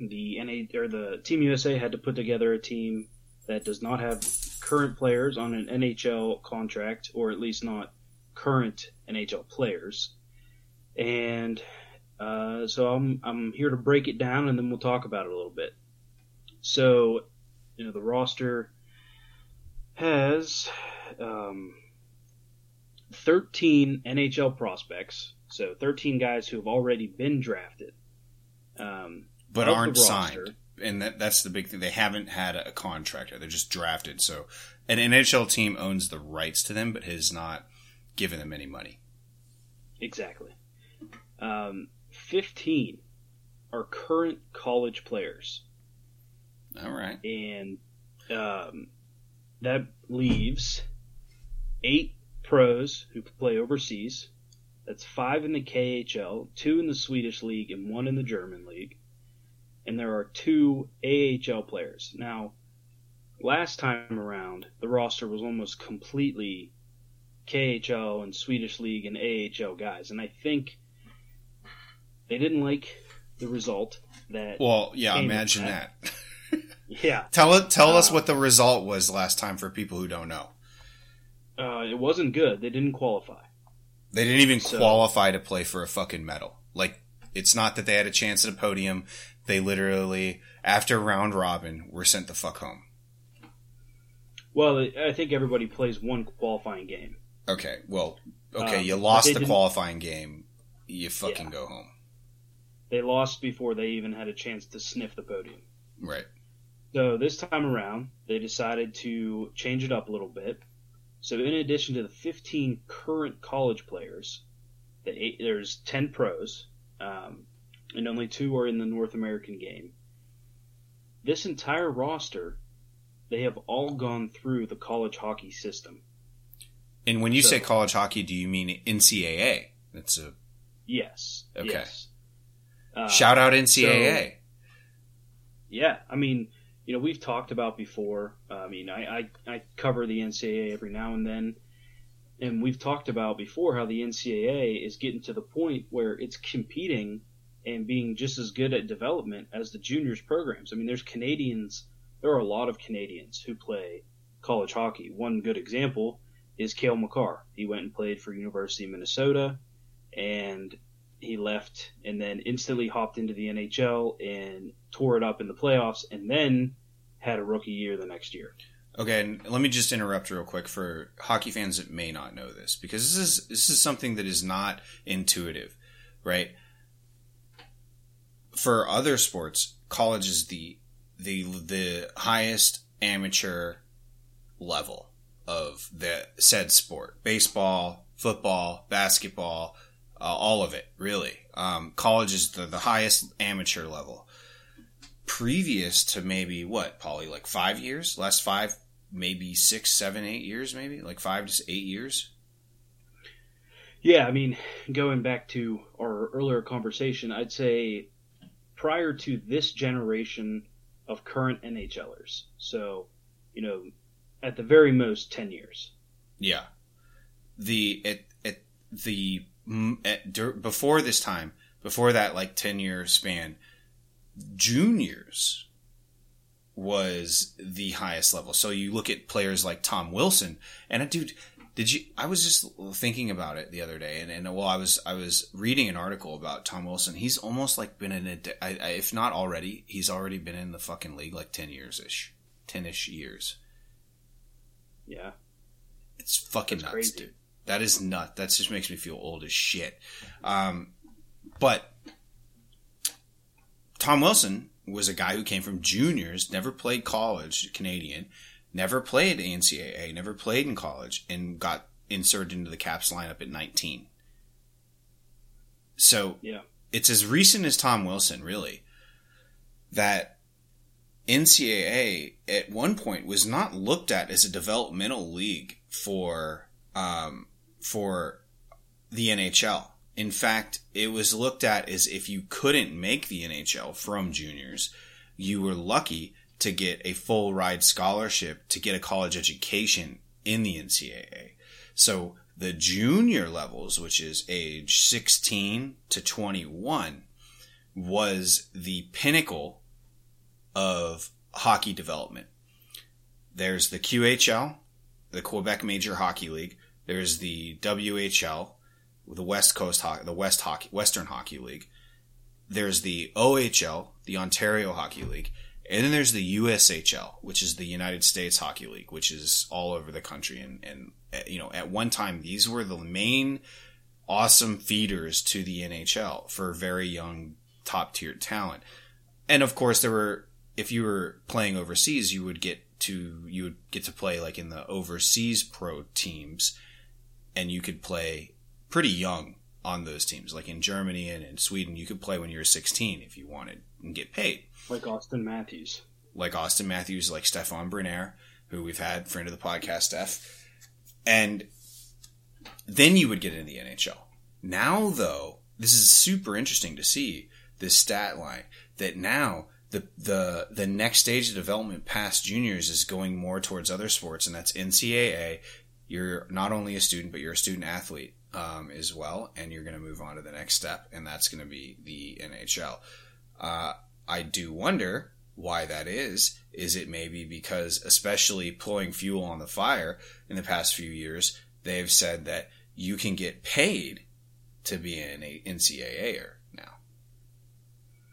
Speaker 2: the NA or the Team USA had to put together a team that does not have current players on an NHL contract, or at least not current NHL players. And uh, so I'm I'm here to break it down, and then we'll talk about it a little bit. So, you know, the roster has um, 13 NHL prospects, so 13 guys who have already been drafted, um,
Speaker 1: but aren't signed. And that, that's the big thing. They haven't had a contractor. They're just drafted. So an NHL team owns the rights to them, but has not given them any money.
Speaker 2: Exactly. Um, 15 are current college players.
Speaker 1: All right.
Speaker 2: and um, that leaves eight pros who play overseas. That's five in the KHL, two in the Swedish league, and one in the German league. And there are two AHL players. Now, last time around, the roster was almost completely KHL and Swedish League and AHL guys, and I think they didn't like the result that.
Speaker 1: Well, yeah, imagine that.
Speaker 2: Yeah,
Speaker 1: tell it. Tell us
Speaker 2: Uh,
Speaker 1: what the result was last time for people who don't know.
Speaker 2: uh, it wasn't good. They didn't qualify.
Speaker 1: They didn't even
Speaker 2: So-
Speaker 1: qualify to play for a fucking medal. Like, it's not that they had a chance at a podium. They literally, after round robin, were sent the fuck home.
Speaker 2: Well, I think everybody plays one qualifying game.
Speaker 1: Okay, well, okay,
Speaker 2: Um,
Speaker 1: you lost the qualifying game. You fucking
Speaker 2: Yeah.
Speaker 1: go home.
Speaker 2: They lost before they even had a chance to sniff the podium.
Speaker 1: Right.
Speaker 2: So this time around, they decided to change it up a little bit. So in addition to the 15 current college players, the eight, there's 10 pros, um, and only two are in the North American game. This entire roster, they have all gone through the college hockey system.
Speaker 1: And when you say college hockey, do you mean NCAA? That's a
Speaker 2: Yes.
Speaker 1: Okay.
Speaker 2: Yes. Uh,
Speaker 1: shout out NCAA.
Speaker 2: Yeah, I mean, you know, we've talked about before. I mean, I, I, I cover the NCAA every now and then, and we've talked about before how the NCAA is getting to the point where it's competing and being just as good at development as the juniors programs. I mean, there's Canadians. There are a lot of Canadians who play college hockey. One good example is Cale Makar. He went and played for University of Minnesota, and he left and then instantly hopped into the NHL and tore it up in the playoffs and then had a rookie year the next year.
Speaker 1: Okay, and let me just interrupt real quick for hockey fans that may not know this because this is this is something that is not intuitive, right? For other sports, college is the the the highest amateur level of the said sport. Baseball, football, basketball, uh, all of it, really. Um, college is the, the highest amateur level. Previous to maybe what, Paulie, like five years? Last five, maybe six, seven, eight years, maybe? Like five to eight years?
Speaker 2: Yeah, I mean, going back to our earlier conversation, I'd say prior to this generation of current NHLers, so, you know, at the very most 10 years.
Speaker 1: Yeah. The, at, at the, at, before this time, before that like 10 year span, juniors was the highest level. So you look at players like Tom Wilson, and a dude, did you? I was just thinking about it the other day, and, and well, I was I was reading an article about Tom Wilson. He's almost like been in it, if not already, he's already been in the fucking league like ten years ish, ten ish years.
Speaker 2: Yeah.
Speaker 1: It's fucking
Speaker 2: That's
Speaker 1: nuts,
Speaker 2: crazy.
Speaker 1: dude. That is nut. That just makes me feel old as shit. Um, but Tom Wilson was a guy who came from juniors, never played college, Canadian, never played NCAA, never played in college, and got inserted into the Caps lineup at 19. So
Speaker 2: Yeah.
Speaker 1: it's as recent as Tom Wilson, really, that NCAA at one point was not looked at as a developmental league for um, for the NHL. In fact, it was looked at as if you couldn't make the NHL from juniors, you were lucky to get a full ride scholarship to get a college education in the NCAA. So the junior levels, which is age 16 to 21, was the pinnacle of hockey development. There's the QHL, the Quebec Major Hockey League. There's the WHL, the West Coast the West Hockey, Western Hockey League. There's the OHL, the Ontario Hockey League, and then there's the USHL, which is the United States Hockey League, which is all over the country. And, and uh, you know, at one time, these were the main awesome feeders to the NHL for very young, top tier talent. And of course, there were if you were playing overseas, you would get to you would get to play like in the overseas pro teams, and you could play pretty young on those teams. Like in Germany and in Sweden, you could play when you were 16 if you wanted and get paid.
Speaker 2: Like Auston Matthews.
Speaker 1: Like Auston Matthews, like Stefan Brenner, who we've had friend of the podcast, Steph, and then you would get into the NHL. Now, though, this is super interesting to see this stat line that now the the the next stage of development past juniors is going more towards other sports, and that's NCAA, you're not only a student, but you're a student athlete um, as well, and you're going to move on to the next step, and that's going to be the NHL. Uh, I do wonder why that is. Is it maybe because, especially pulling fuel on the fire in the past few years, they've said that you can get paid to be an NCAAer now?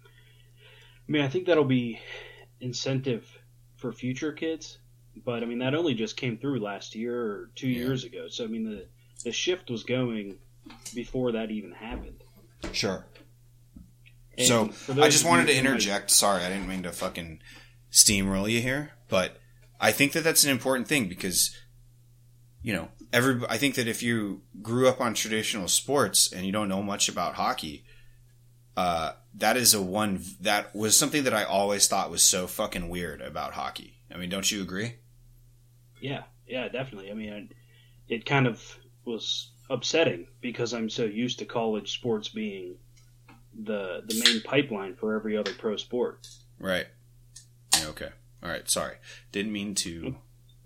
Speaker 2: I mean, I think that'll be incentive for future kids, but I mean that only just came through last year or two
Speaker 1: Yeah.
Speaker 2: years ago. So I mean the the shift was going before that even happened.
Speaker 1: Sure.
Speaker 2: And
Speaker 1: so I just wanted to
Speaker 2: who might-
Speaker 1: interject. Sorry, I didn't mean to fucking steamroll you here, but I think that that's an important thing because you know every. I think that if you grew up on traditional sports and you don't know much about hockey, uh, that is a one that was something that I always thought was so fucking weird about hockey. I mean, don't you agree?
Speaker 2: Yeah, yeah, definitely. I mean, it kind of was upsetting because I'm so used to college sports being the the main pipeline for every other pro sport.
Speaker 1: Right. Yeah, okay. All right. Sorry. Didn't mean to,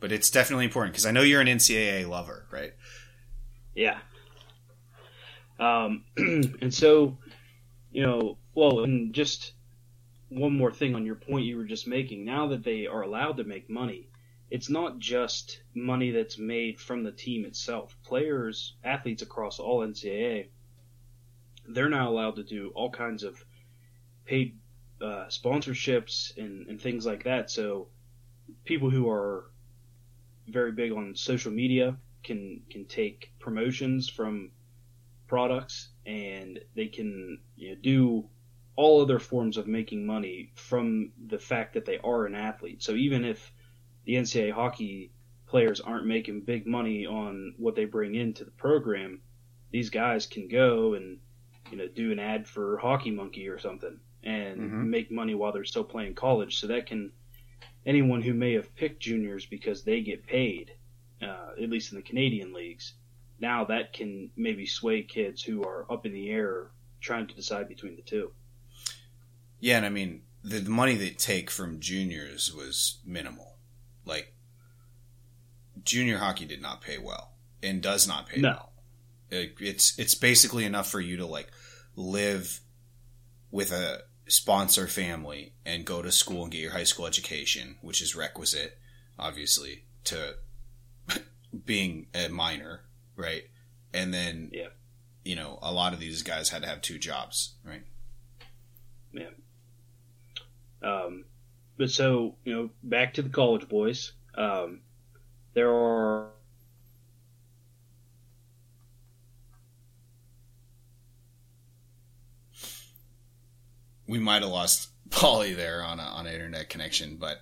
Speaker 1: but it's definitely important because I know you're an NCAA lover, right?
Speaker 2: Yeah. Um, and so, you know, well, and just one more thing on your point you were just making. Now that they are allowed to make money, it's not just money that's made from the team itself. Players, athletes across all NCAA, they're now allowed to do all kinds of paid uh, sponsorships and, and things like that. So people who are very big on social media can can take promotions from products and they can you know, do all other forms of making money from the fact that they are an athlete. So even if the NCAA hockey players aren't making big money on what they bring into the program, these guys can go and you know do an ad for Hockey Monkey or something and
Speaker 1: Mhm.
Speaker 2: make money while they're still playing college. So that can anyone who may have picked juniors because they get paid, uh, at least in the Canadian leagues, now that can maybe sway kids who are up in the air trying to decide between the two.
Speaker 1: Yeah, and I mean the, the money they take from juniors was minimal. Like junior hockey did not pay well and does not pay
Speaker 2: No.
Speaker 1: well. It, it's it's basically enough for you to like live with a sponsor family and go to school and get your high school education, which is requisite, obviously, to being a minor, right? And then,
Speaker 2: Yeah.
Speaker 1: you know, a lot of these guys had to have two jobs, right?
Speaker 2: Um, but so you know, back to the college boys. Um, there are
Speaker 1: we might have lost Paulie there on a, on an internet connection, but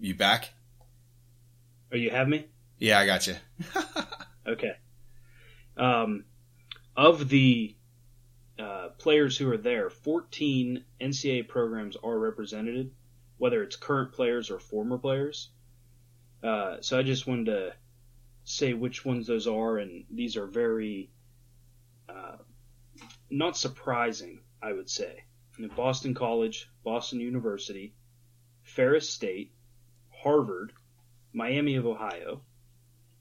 Speaker 1: you back?
Speaker 2: Are you have me?
Speaker 1: Yeah, I got you.
Speaker 2: Okay. Um, of the uh, players who are there, 14 NCAA programs are represented, whether it's current players or former players. Uh, so I just wanted to say which ones those are, and these are very uh, not surprising, I would say. Boston College, Boston University, Ferris State, Harvard, Miami of Ohio,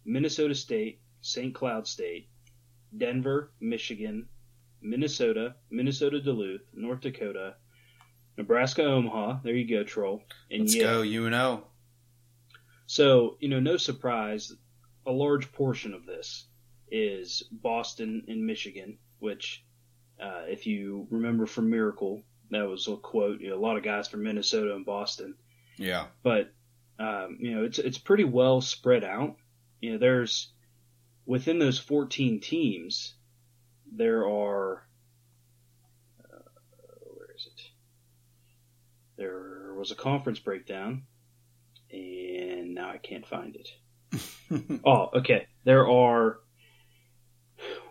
Speaker 2: Minnesota State, St. Cloud State, Denver, Michigan, Minnesota, Minnesota Duluth, North Dakota, Nebraska Omaha. There you go, troll. And
Speaker 1: Let's
Speaker 2: Yale.
Speaker 1: go UNO.
Speaker 2: So, you know, no surprise, a large portion of this is Boston and Michigan, which, uh, if you remember from Miracle, that was a quote, you know, a lot of guys from Minnesota and Boston.
Speaker 1: Yeah.
Speaker 2: But, um, you know, it's, it's pretty well spread out. You know, there's, within those 14 teams, there are, uh, where is it? There was a conference breakdown, and now I can't find it. Oh, okay. There are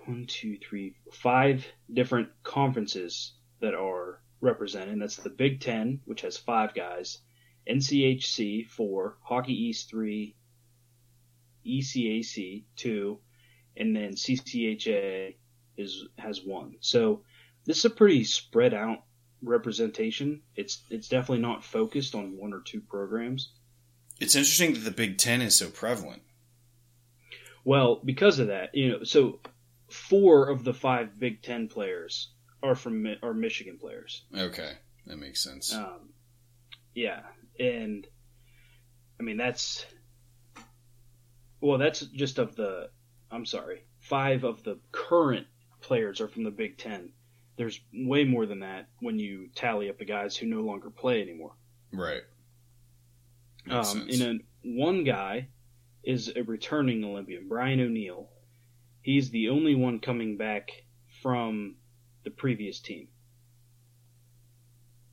Speaker 2: one, two, three, five different conferences that are represented. That's the Big Ten, which has five guys, NCHC four, Hockey East three, ECAC two, and then CCHA is has one. So this is a pretty spread out representation. It's it's definitely not focused on one or two programs.
Speaker 1: It's interesting that the Big Ten is so prevalent.
Speaker 2: Well, because of that, you know, so four of the five Big Ten players are from are Michigan players.
Speaker 1: Okay, that makes sense.
Speaker 2: Um, yeah, and I mean that's well, that's just of the. I'm sorry, five of the current players are from the Big Ten. There's way more than that when you tally up the guys who no longer play anymore.
Speaker 1: right. Makes
Speaker 2: Um,
Speaker 1: sense.
Speaker 2: and then one guy is a returning Olympian, Brian O'Neill. He's the only one coming back from the previous team.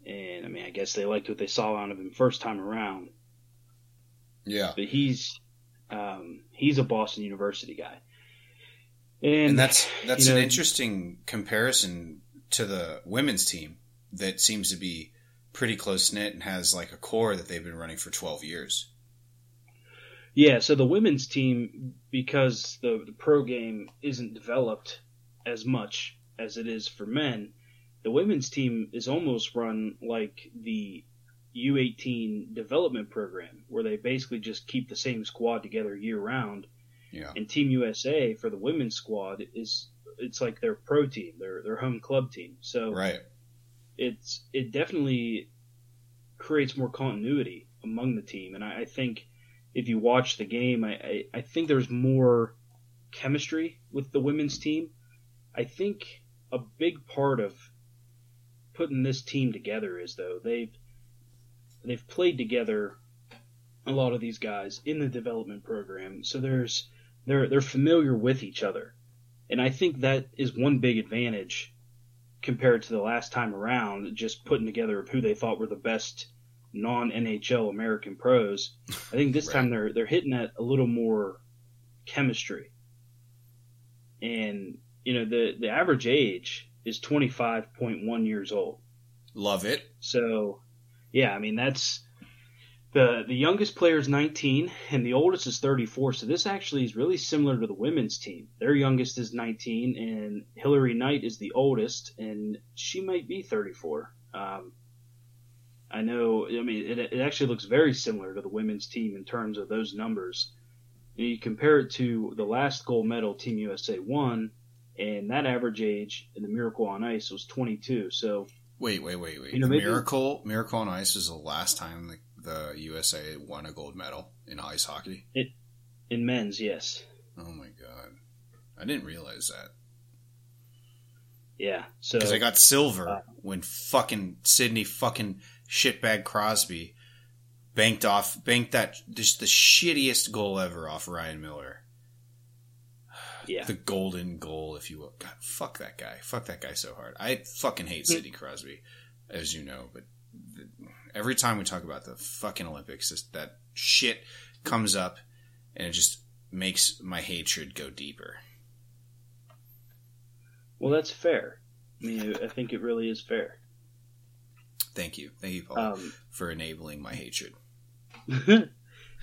Speaker 2: And I mean, I guess they liked what they saw out of him first time around.
Speaker 1: yeah,
Speaker 2: But he's um, he's a Boston University guy. And,
Speaker 1: and that's that's an
Speaker 2: know-
Speaker 1: interesting comparison to the women's team that seems to be pretty close knit and has like a core that they've been running for 12 years.
Speaker 2: Yeah, so the women's team, because the, the pro game isn't developed as much as it is for men, the women's team is almost run like the U18 development program, where they basically just keep the same squad together year round.
Speaker 1: Yeah.
Speaker 2: And Team USA for the women's squad is it's like their pro team, their their home club team. So
Speaker 1: Right.
Speaker 2: it's it definitely creates more continuity among the team, and I, I think if you watch the game, I, I, I think there's more chemistry with the women's team. I think a big part of putting this team together is though they've they've played together a lot of these guys in the development program, so there's they're they're familiar with each other, and I think that is one big advantage compared to the last time around, just putting together of who they thought were the best non NHL American pros. I think this
Speaker 1: Right.
Speaker 2: time they're they're hitting at a little more chemistry. And you know, the the average age is twenty five point one years old.
Speaker 1: Love it.
Speaker 2: So yeah, I mean that's the the youngest player is 19 and the oldest is 34. So this actually is really similar to the women's team. Their youngest is 19 and Hillary Knight is the oldest and she might be 34. Um, I know. I mean, it, it actually looks very similar to the women's team in terms of those numbers. And you compare it to the last gold medal Team USA won, and that average age in the Miracle on Ice was 22. So
Speaker 1: Wait, wait, wait, wait.
Speaker 2: You know, maybe-
Speaker 1: Miracle Miracle on Ice is the last time the, the USA won a gold medal in ice hockey.
Speaker 2: in men's, yes,
Speaker 1: Oh my god. I didn't realize that.
Speaker 2: yeah. So
Speaker 1: Because I got silver
Speaker 2: Uh,
Speaker 1: when fucking Sidney fucking shitbag Crosby banked off banked that just the shittiest goal ever off Ryan Miller.
Speaker 2: yeah,
Speaker 1: The golden goal, if you will. God, fuck that guy. Fuck that guy so hard. I fucking hate
Speaker 2: Hmm.
Speaker 1: Sidney Crosby, as you know. But the, every time we talk about the fucking Olympics, this, that shit comes up, and it just makes my hatred go deeper.
Speaker 2: well, that's fair. I mean, I think it really is fair.
Speaker 1: Thank you, thank you, Paul,
Speaker 2: Um,
Speaker 1: for enabling my hatred.
Speaker 2: the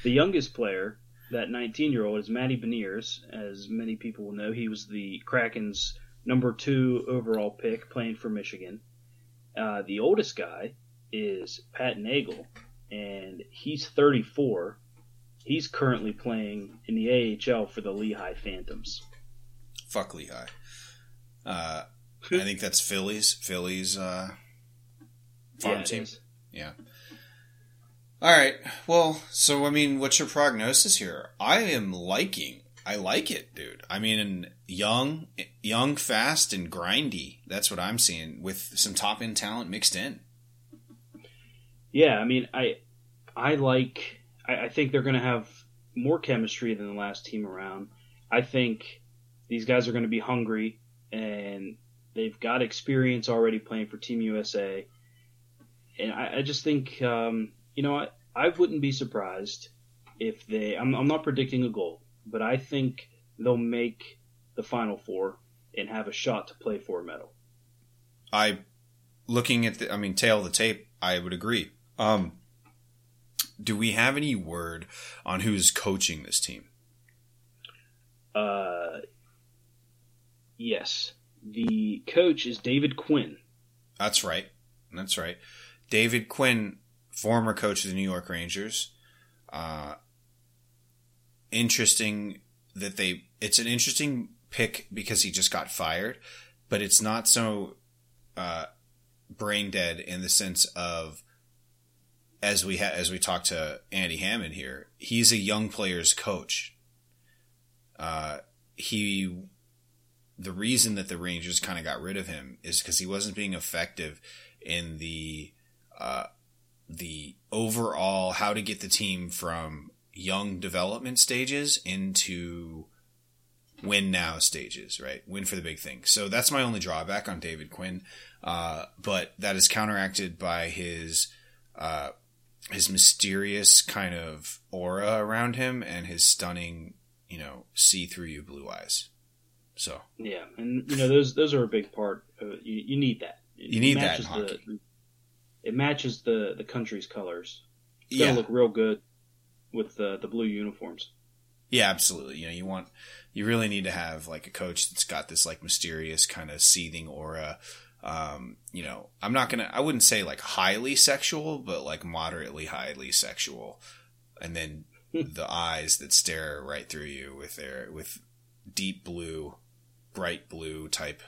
Speaker 2: youngest player, that 19 year old, is Matty Beniers. As many people will know, he was the Kraken's number two overall pick playing for Michigan. Uh, the oldest guy is Pat Nagle, and he's 34. He's currently playing in the AHL for the Lehigh Phantoms.
Speaker 1: Fuck Lehigh. Uh, I think that's Phillies. Phillies uh, farm
Speaker 2: Yeah,
Speaker 1: team.
Speaker 2: is.
Speaker 1: Yeah. All right. Well, so I mean, what's your prognosis here? I am liking. I like it, dude. I mean, young, young, fast, and grindy. That's what I'm seeing with some top end talent mixed in.
Speaker 2: Yeah, I mean, I I like. I, I think they're going to have more chemistry than the last team around. I think these guys are going to be hungry, and they've got experience already playing for Team USA. And I, I just think, um, you know, I, I wouldn't be surprised if they. I'm, I'm not predicting a goal, but I think they'll make the Final Four and have a shot to play for a medal.
Speaker 1: I, looking at the, I mean, tail of the tape, I would agree. Um, do we have any word on who's coaching this team?
Speaker 2: Uh, yes, the coach is David Quinn.
Speaker 1: That's right. That's right. David Quinn, former coach of the New York Rangers. Uh, interesting that they it's an interesting pick because he just got fired, but it's not so uh, brain dead in the sense of as we ha- as we talked to Andy Hammond here, he's a young players coach. Uh, he the reason that the Rangers kind of got rid of him is because he wasn't being effective in the uh, the overall how to get the team from young development stages into win now stages, right? Win for the big thing. So that's my only drawback on David Quinn. Uh, but that is counteracted by his, uh, his mysterious kind of aura around him and his stunning, you know, see through you blue eyes. So
Speaker 2: yeah, and you know those those are a big part. Of, you, you need that. It
Speaker 1: you need that.
Speaker 2: The, it matches the the country's colors. It's
Speaker 1: yeah.
Speaker 2: gonna look real good with the the blue uniforms.
Speaker 1: Yeah, absolutely. You know, you want you really need to have like a coach that's got this like mysterious kind of seething aura. Um, you know, I'm not gonna I wouldn't say like highly sexual, but like moderately highly sexual. And then the eyes that stare right through you with their with deep blue, bright blue type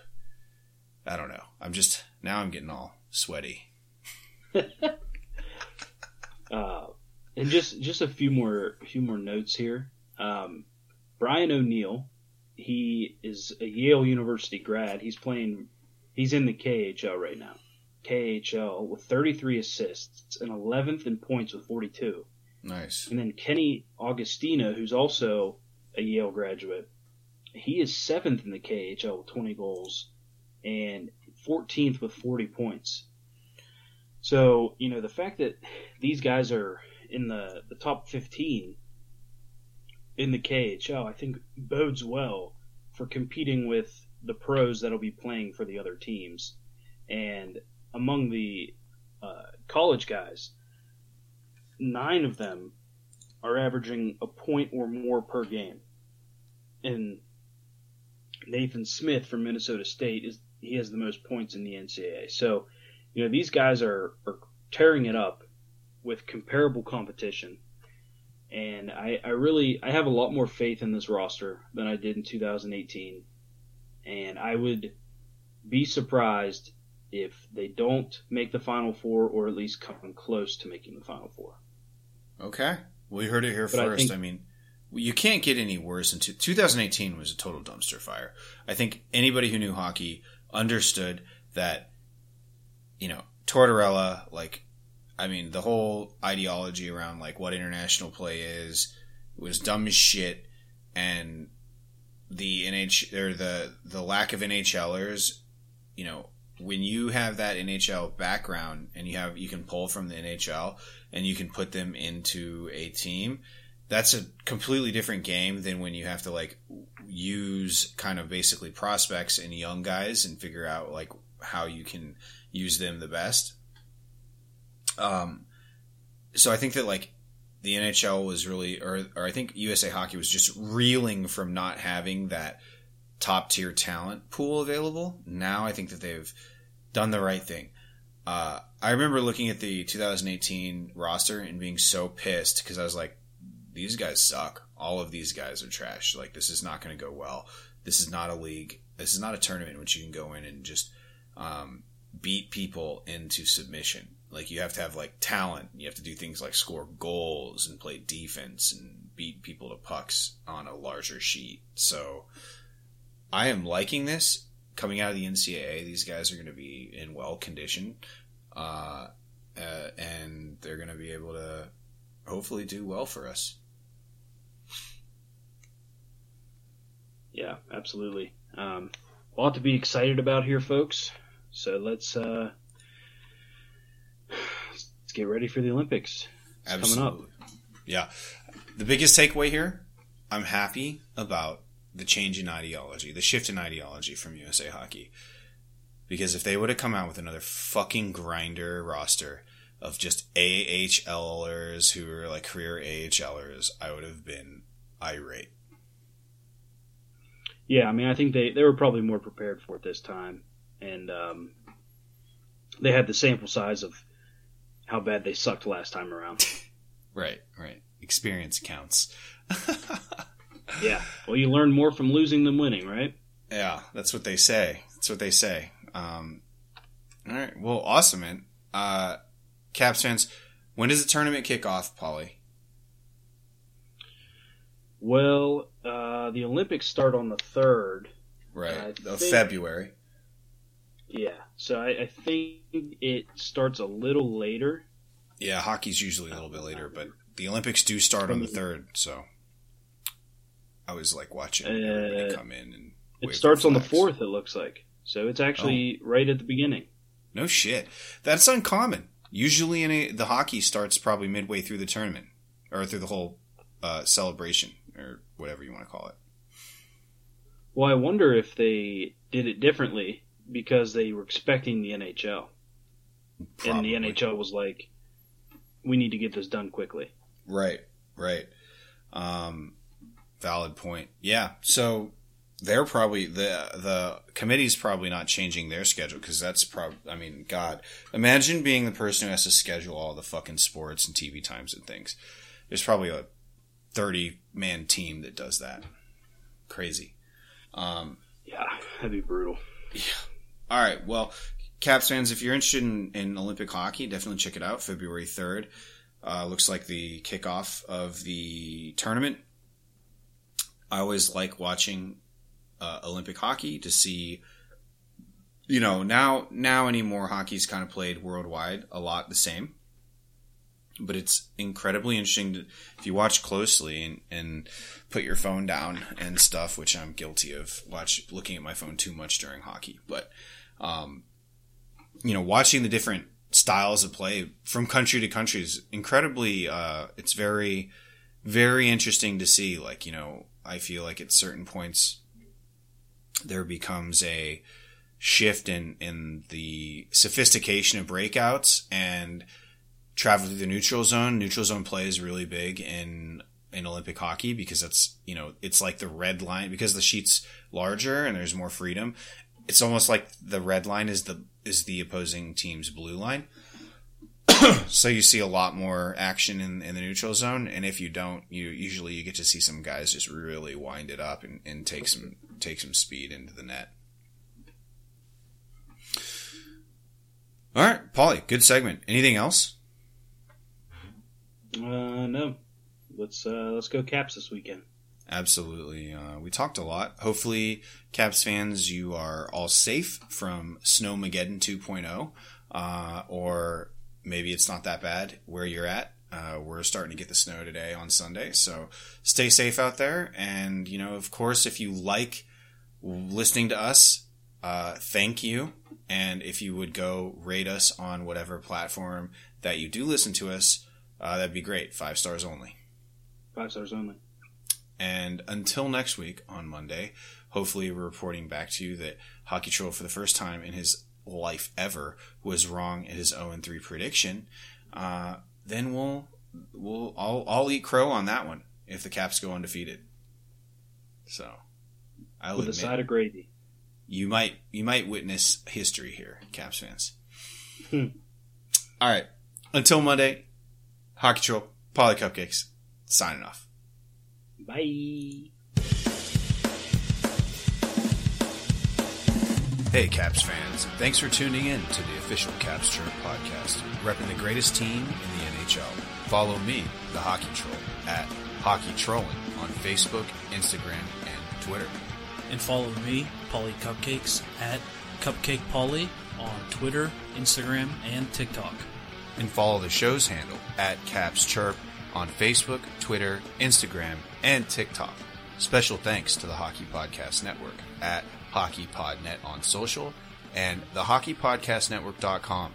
Speaker 1: I don't know. I'm just now I'm getting all sweaty.
Speaker 2: uh, and just just a few more few more notes here. Um, Brian O'Neill, he is a Yale University grad. He's playing. He's in the KHL right now. KHL with 33 assists and 11th in points with 42.
Speaker 1: Nice.
Speaker 2: And then Kenny Agostino, who's also a Yale graduate, he is seventh in the KHL with 20 goals and 14th with 40 points. So, you know, the fact that these guys are in the, the top 15 in the KHL, I think bodes well for competing with the pros that'll be playing for the other teams. And among the uh, college guys, nine of them are averaging a point or more per game. And Nathan Smith from Minnesota State is he has the most points in the NCAA. So, you know, these guys are, are tearing it up with comparable competition. And I, I really I have a lot more faith in this roster than I did in 2018. And I would be surprised if they don't make the final four or at least come close to making the final four.
Speaker 1: Okay. We heard it here
Speaker 2: But I
Speaker 1: first.
Speaker 2: think-
Speaker 1: I mean, you can't get any worse. Into 2018 was a total dumpster fire. I think anybody who knew hockey understood that, you know, Tortorella, like, I mean, the whole ideology around like what international play is was dumb as shit, and the NH or the the lack of NHLers, you know, when you have that NHL background and you have you can pull from the NHL and you can put them into a team, that's a completely different game than when you have to like use kind of basically prospects and young guys and figure out like how you can use them the best. Um, so I think that like the NHL was really, or or I think USA Hockey was just reeling from not having that top tier talent pool available. Now I think that they've done the right thing. Uh, I remember looking at the 2018 roster and being so pissed because I was like, these guys suck. All of these guys are trash. Like this is not going to go well. This is not a league. This is not a tournament in which you can go in and just um, beat people into submission. Like you have to have like talent. You have to do things like score goals and play defense and beat people to pucks on a larger sheet. So I am liking this coming out of the NCAA. These guys are going to be in well condition, uh, uh, and they're going to be able to hopefully do well for us.
Speaker 2: Yeah, absolutely. Um, a lot to be excited about here, folks. So let's uh, let's get ready for the Olympics. It's coming up.
Speaker 1: Yeah. The biggest takeaway here, I'm happy about the change in ideology, the shift in ideology from USA Hockey. Because if they would have come out with another fucking grinder roster of just AHLers who are like career AHLers, I would have been irate.
Speaker 2: Yeah, I mean, I think they, they were probably more prepared for it this time, and um, they had the sample size of how bad they sucked last time around.
Speaker 1: Right, right. Experience counts.
Speaker 2: Yeah. Well, you learn more from losing than winning, right?
Speaker 1: Yeah, that's what they say. That's what they say. Um, all right. Well, awesome, man. Uh, Caps fans, when does the tournament kick off, Paulie?
Speaker 2: Well, uh, the Olympics start on the third.
Speaker 1: Right. Of
Speaker 2: think-
Speaker 1: February.
Speaker 2: Yeah. So I, I think it starts a little later.
Speaker 1: Yeah, hockey's usually a little bit later, but the Olympics do start on the third, so I was like watching everybody
Speaker 2: Uh,
Speaker 1: come in and
Speaker 2: It starts on the fourth. It looks like. So it's actually right at the beginning.
Speaker 1: No shit. That's uncommon. Usually, in a, the hockey starts probably midway through the tournament or through the whole uh, celebration or whatever you want to call it.
Speaker 2: Well, I wonder if they did it differently because they were expecting the NHL, and the NHL was like, "We need to get this done quickly."
Speaker 1: Right, right. Um, valid point. Yeah. So they're probably the the committee's probably not changing their schedule because that's probably. I mean, God, imagine being the person who has to schedule all the fucking sports and TV times and things. There's probably a thirty man team that does that. Crazy. Um,
Speaker 2: Yeah, that'd be brutal.
Speaker 1: All right. Well, Caps fans, if you're interested in, in Olympic hockey, definitely check it out. February 3rd. Uh, looks like the kickoff of the tournament. I always like watching uh, Olympic hockey to see, you know, now now anymore hockey's kind of played worldwide a lot the same. But it's incredibly interesting to, if you watch closely and, and put your phone down and stuff, which I'm guilty of watch looking at my phone too much during hockey. But um, you know, watching the different styles of play from country to country is incredibly. Uh, it's very, very interesting to see. Like you know, I feel like at certain points there becomes a shift in in the sophistication of breakouts and travel through the neutral zone. Neutral zone play is really big in in Olympic hockey because that's you know it's like the red line because the sheet's larger and there's more freedom. It's almost like the red line is the is the opposing team's blue line. so you see a lot more action in, in the neutral zone, and if you don't, you usually you get to see some guys just really wind it up and, and take some take some speed into the net. All right, Paulie, good segment. Anything else?
Speaker 2: Uh, no, let's uh, let's go Caps this weekend.
Speaker 1: Absolutely. Uh, we talked a lot. Hopefully, Caps fans, you are all safe from Snowmageddon 2.0, uh, or maybe it's not that bad where you're at. Uh, we're starting to get the snow today on Sunday, so stay safe out there. And you know, of course, if you like listening to us, uh, thank you. And if you would go rate us on whatever platform that you do listen to us, uh, that'd be great. Five stars only.
Speaker 2: Five stars only.
Speaker 1: And until next week on Monday, hopefully we're reporting back to you that Hockey Troll for the first time in his life ever was wrong in his 0 3 prediction. Uh, then we'll we'll I'll, I'll eat crow on that one if the Caps go undefeated. So I'll
Speaker 2: With a side of gravy.
Speaker 1: you might you might witness history here, Caps fans.
Speaker 2: Hmm.
Speaker 1: All right, until Monday, Hockey Troll, Paulie Cupcakes, signing off.
Speaker 2: Bye.
Speaker 1: Hey, Caps fans. Thanks for tuning in to the official Caps Chirp podcast, repping the greatest team in the NHL. Follow me, the Hockey Troll, at Hockey Trolling on Facebook, Instagram, and Twitter.
Speaker 3: And follow me, Paulie Cupcakes, at Cupcake Paulie on Twitter, Instagram, and TikTok.
Speaker 1: And follow the show's handle at Caps Chirp on Facebook, Twitter, Instagram, and TikTok. Special thanks to the Hockey Podcast Network at HockeyPodNet on social and the HockeyPodcastNetwork.com.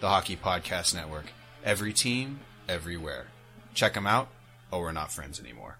Speaker 1: The Hockey Podcast Network. Every team, everywhere. Check them out, or we're not friends anymore.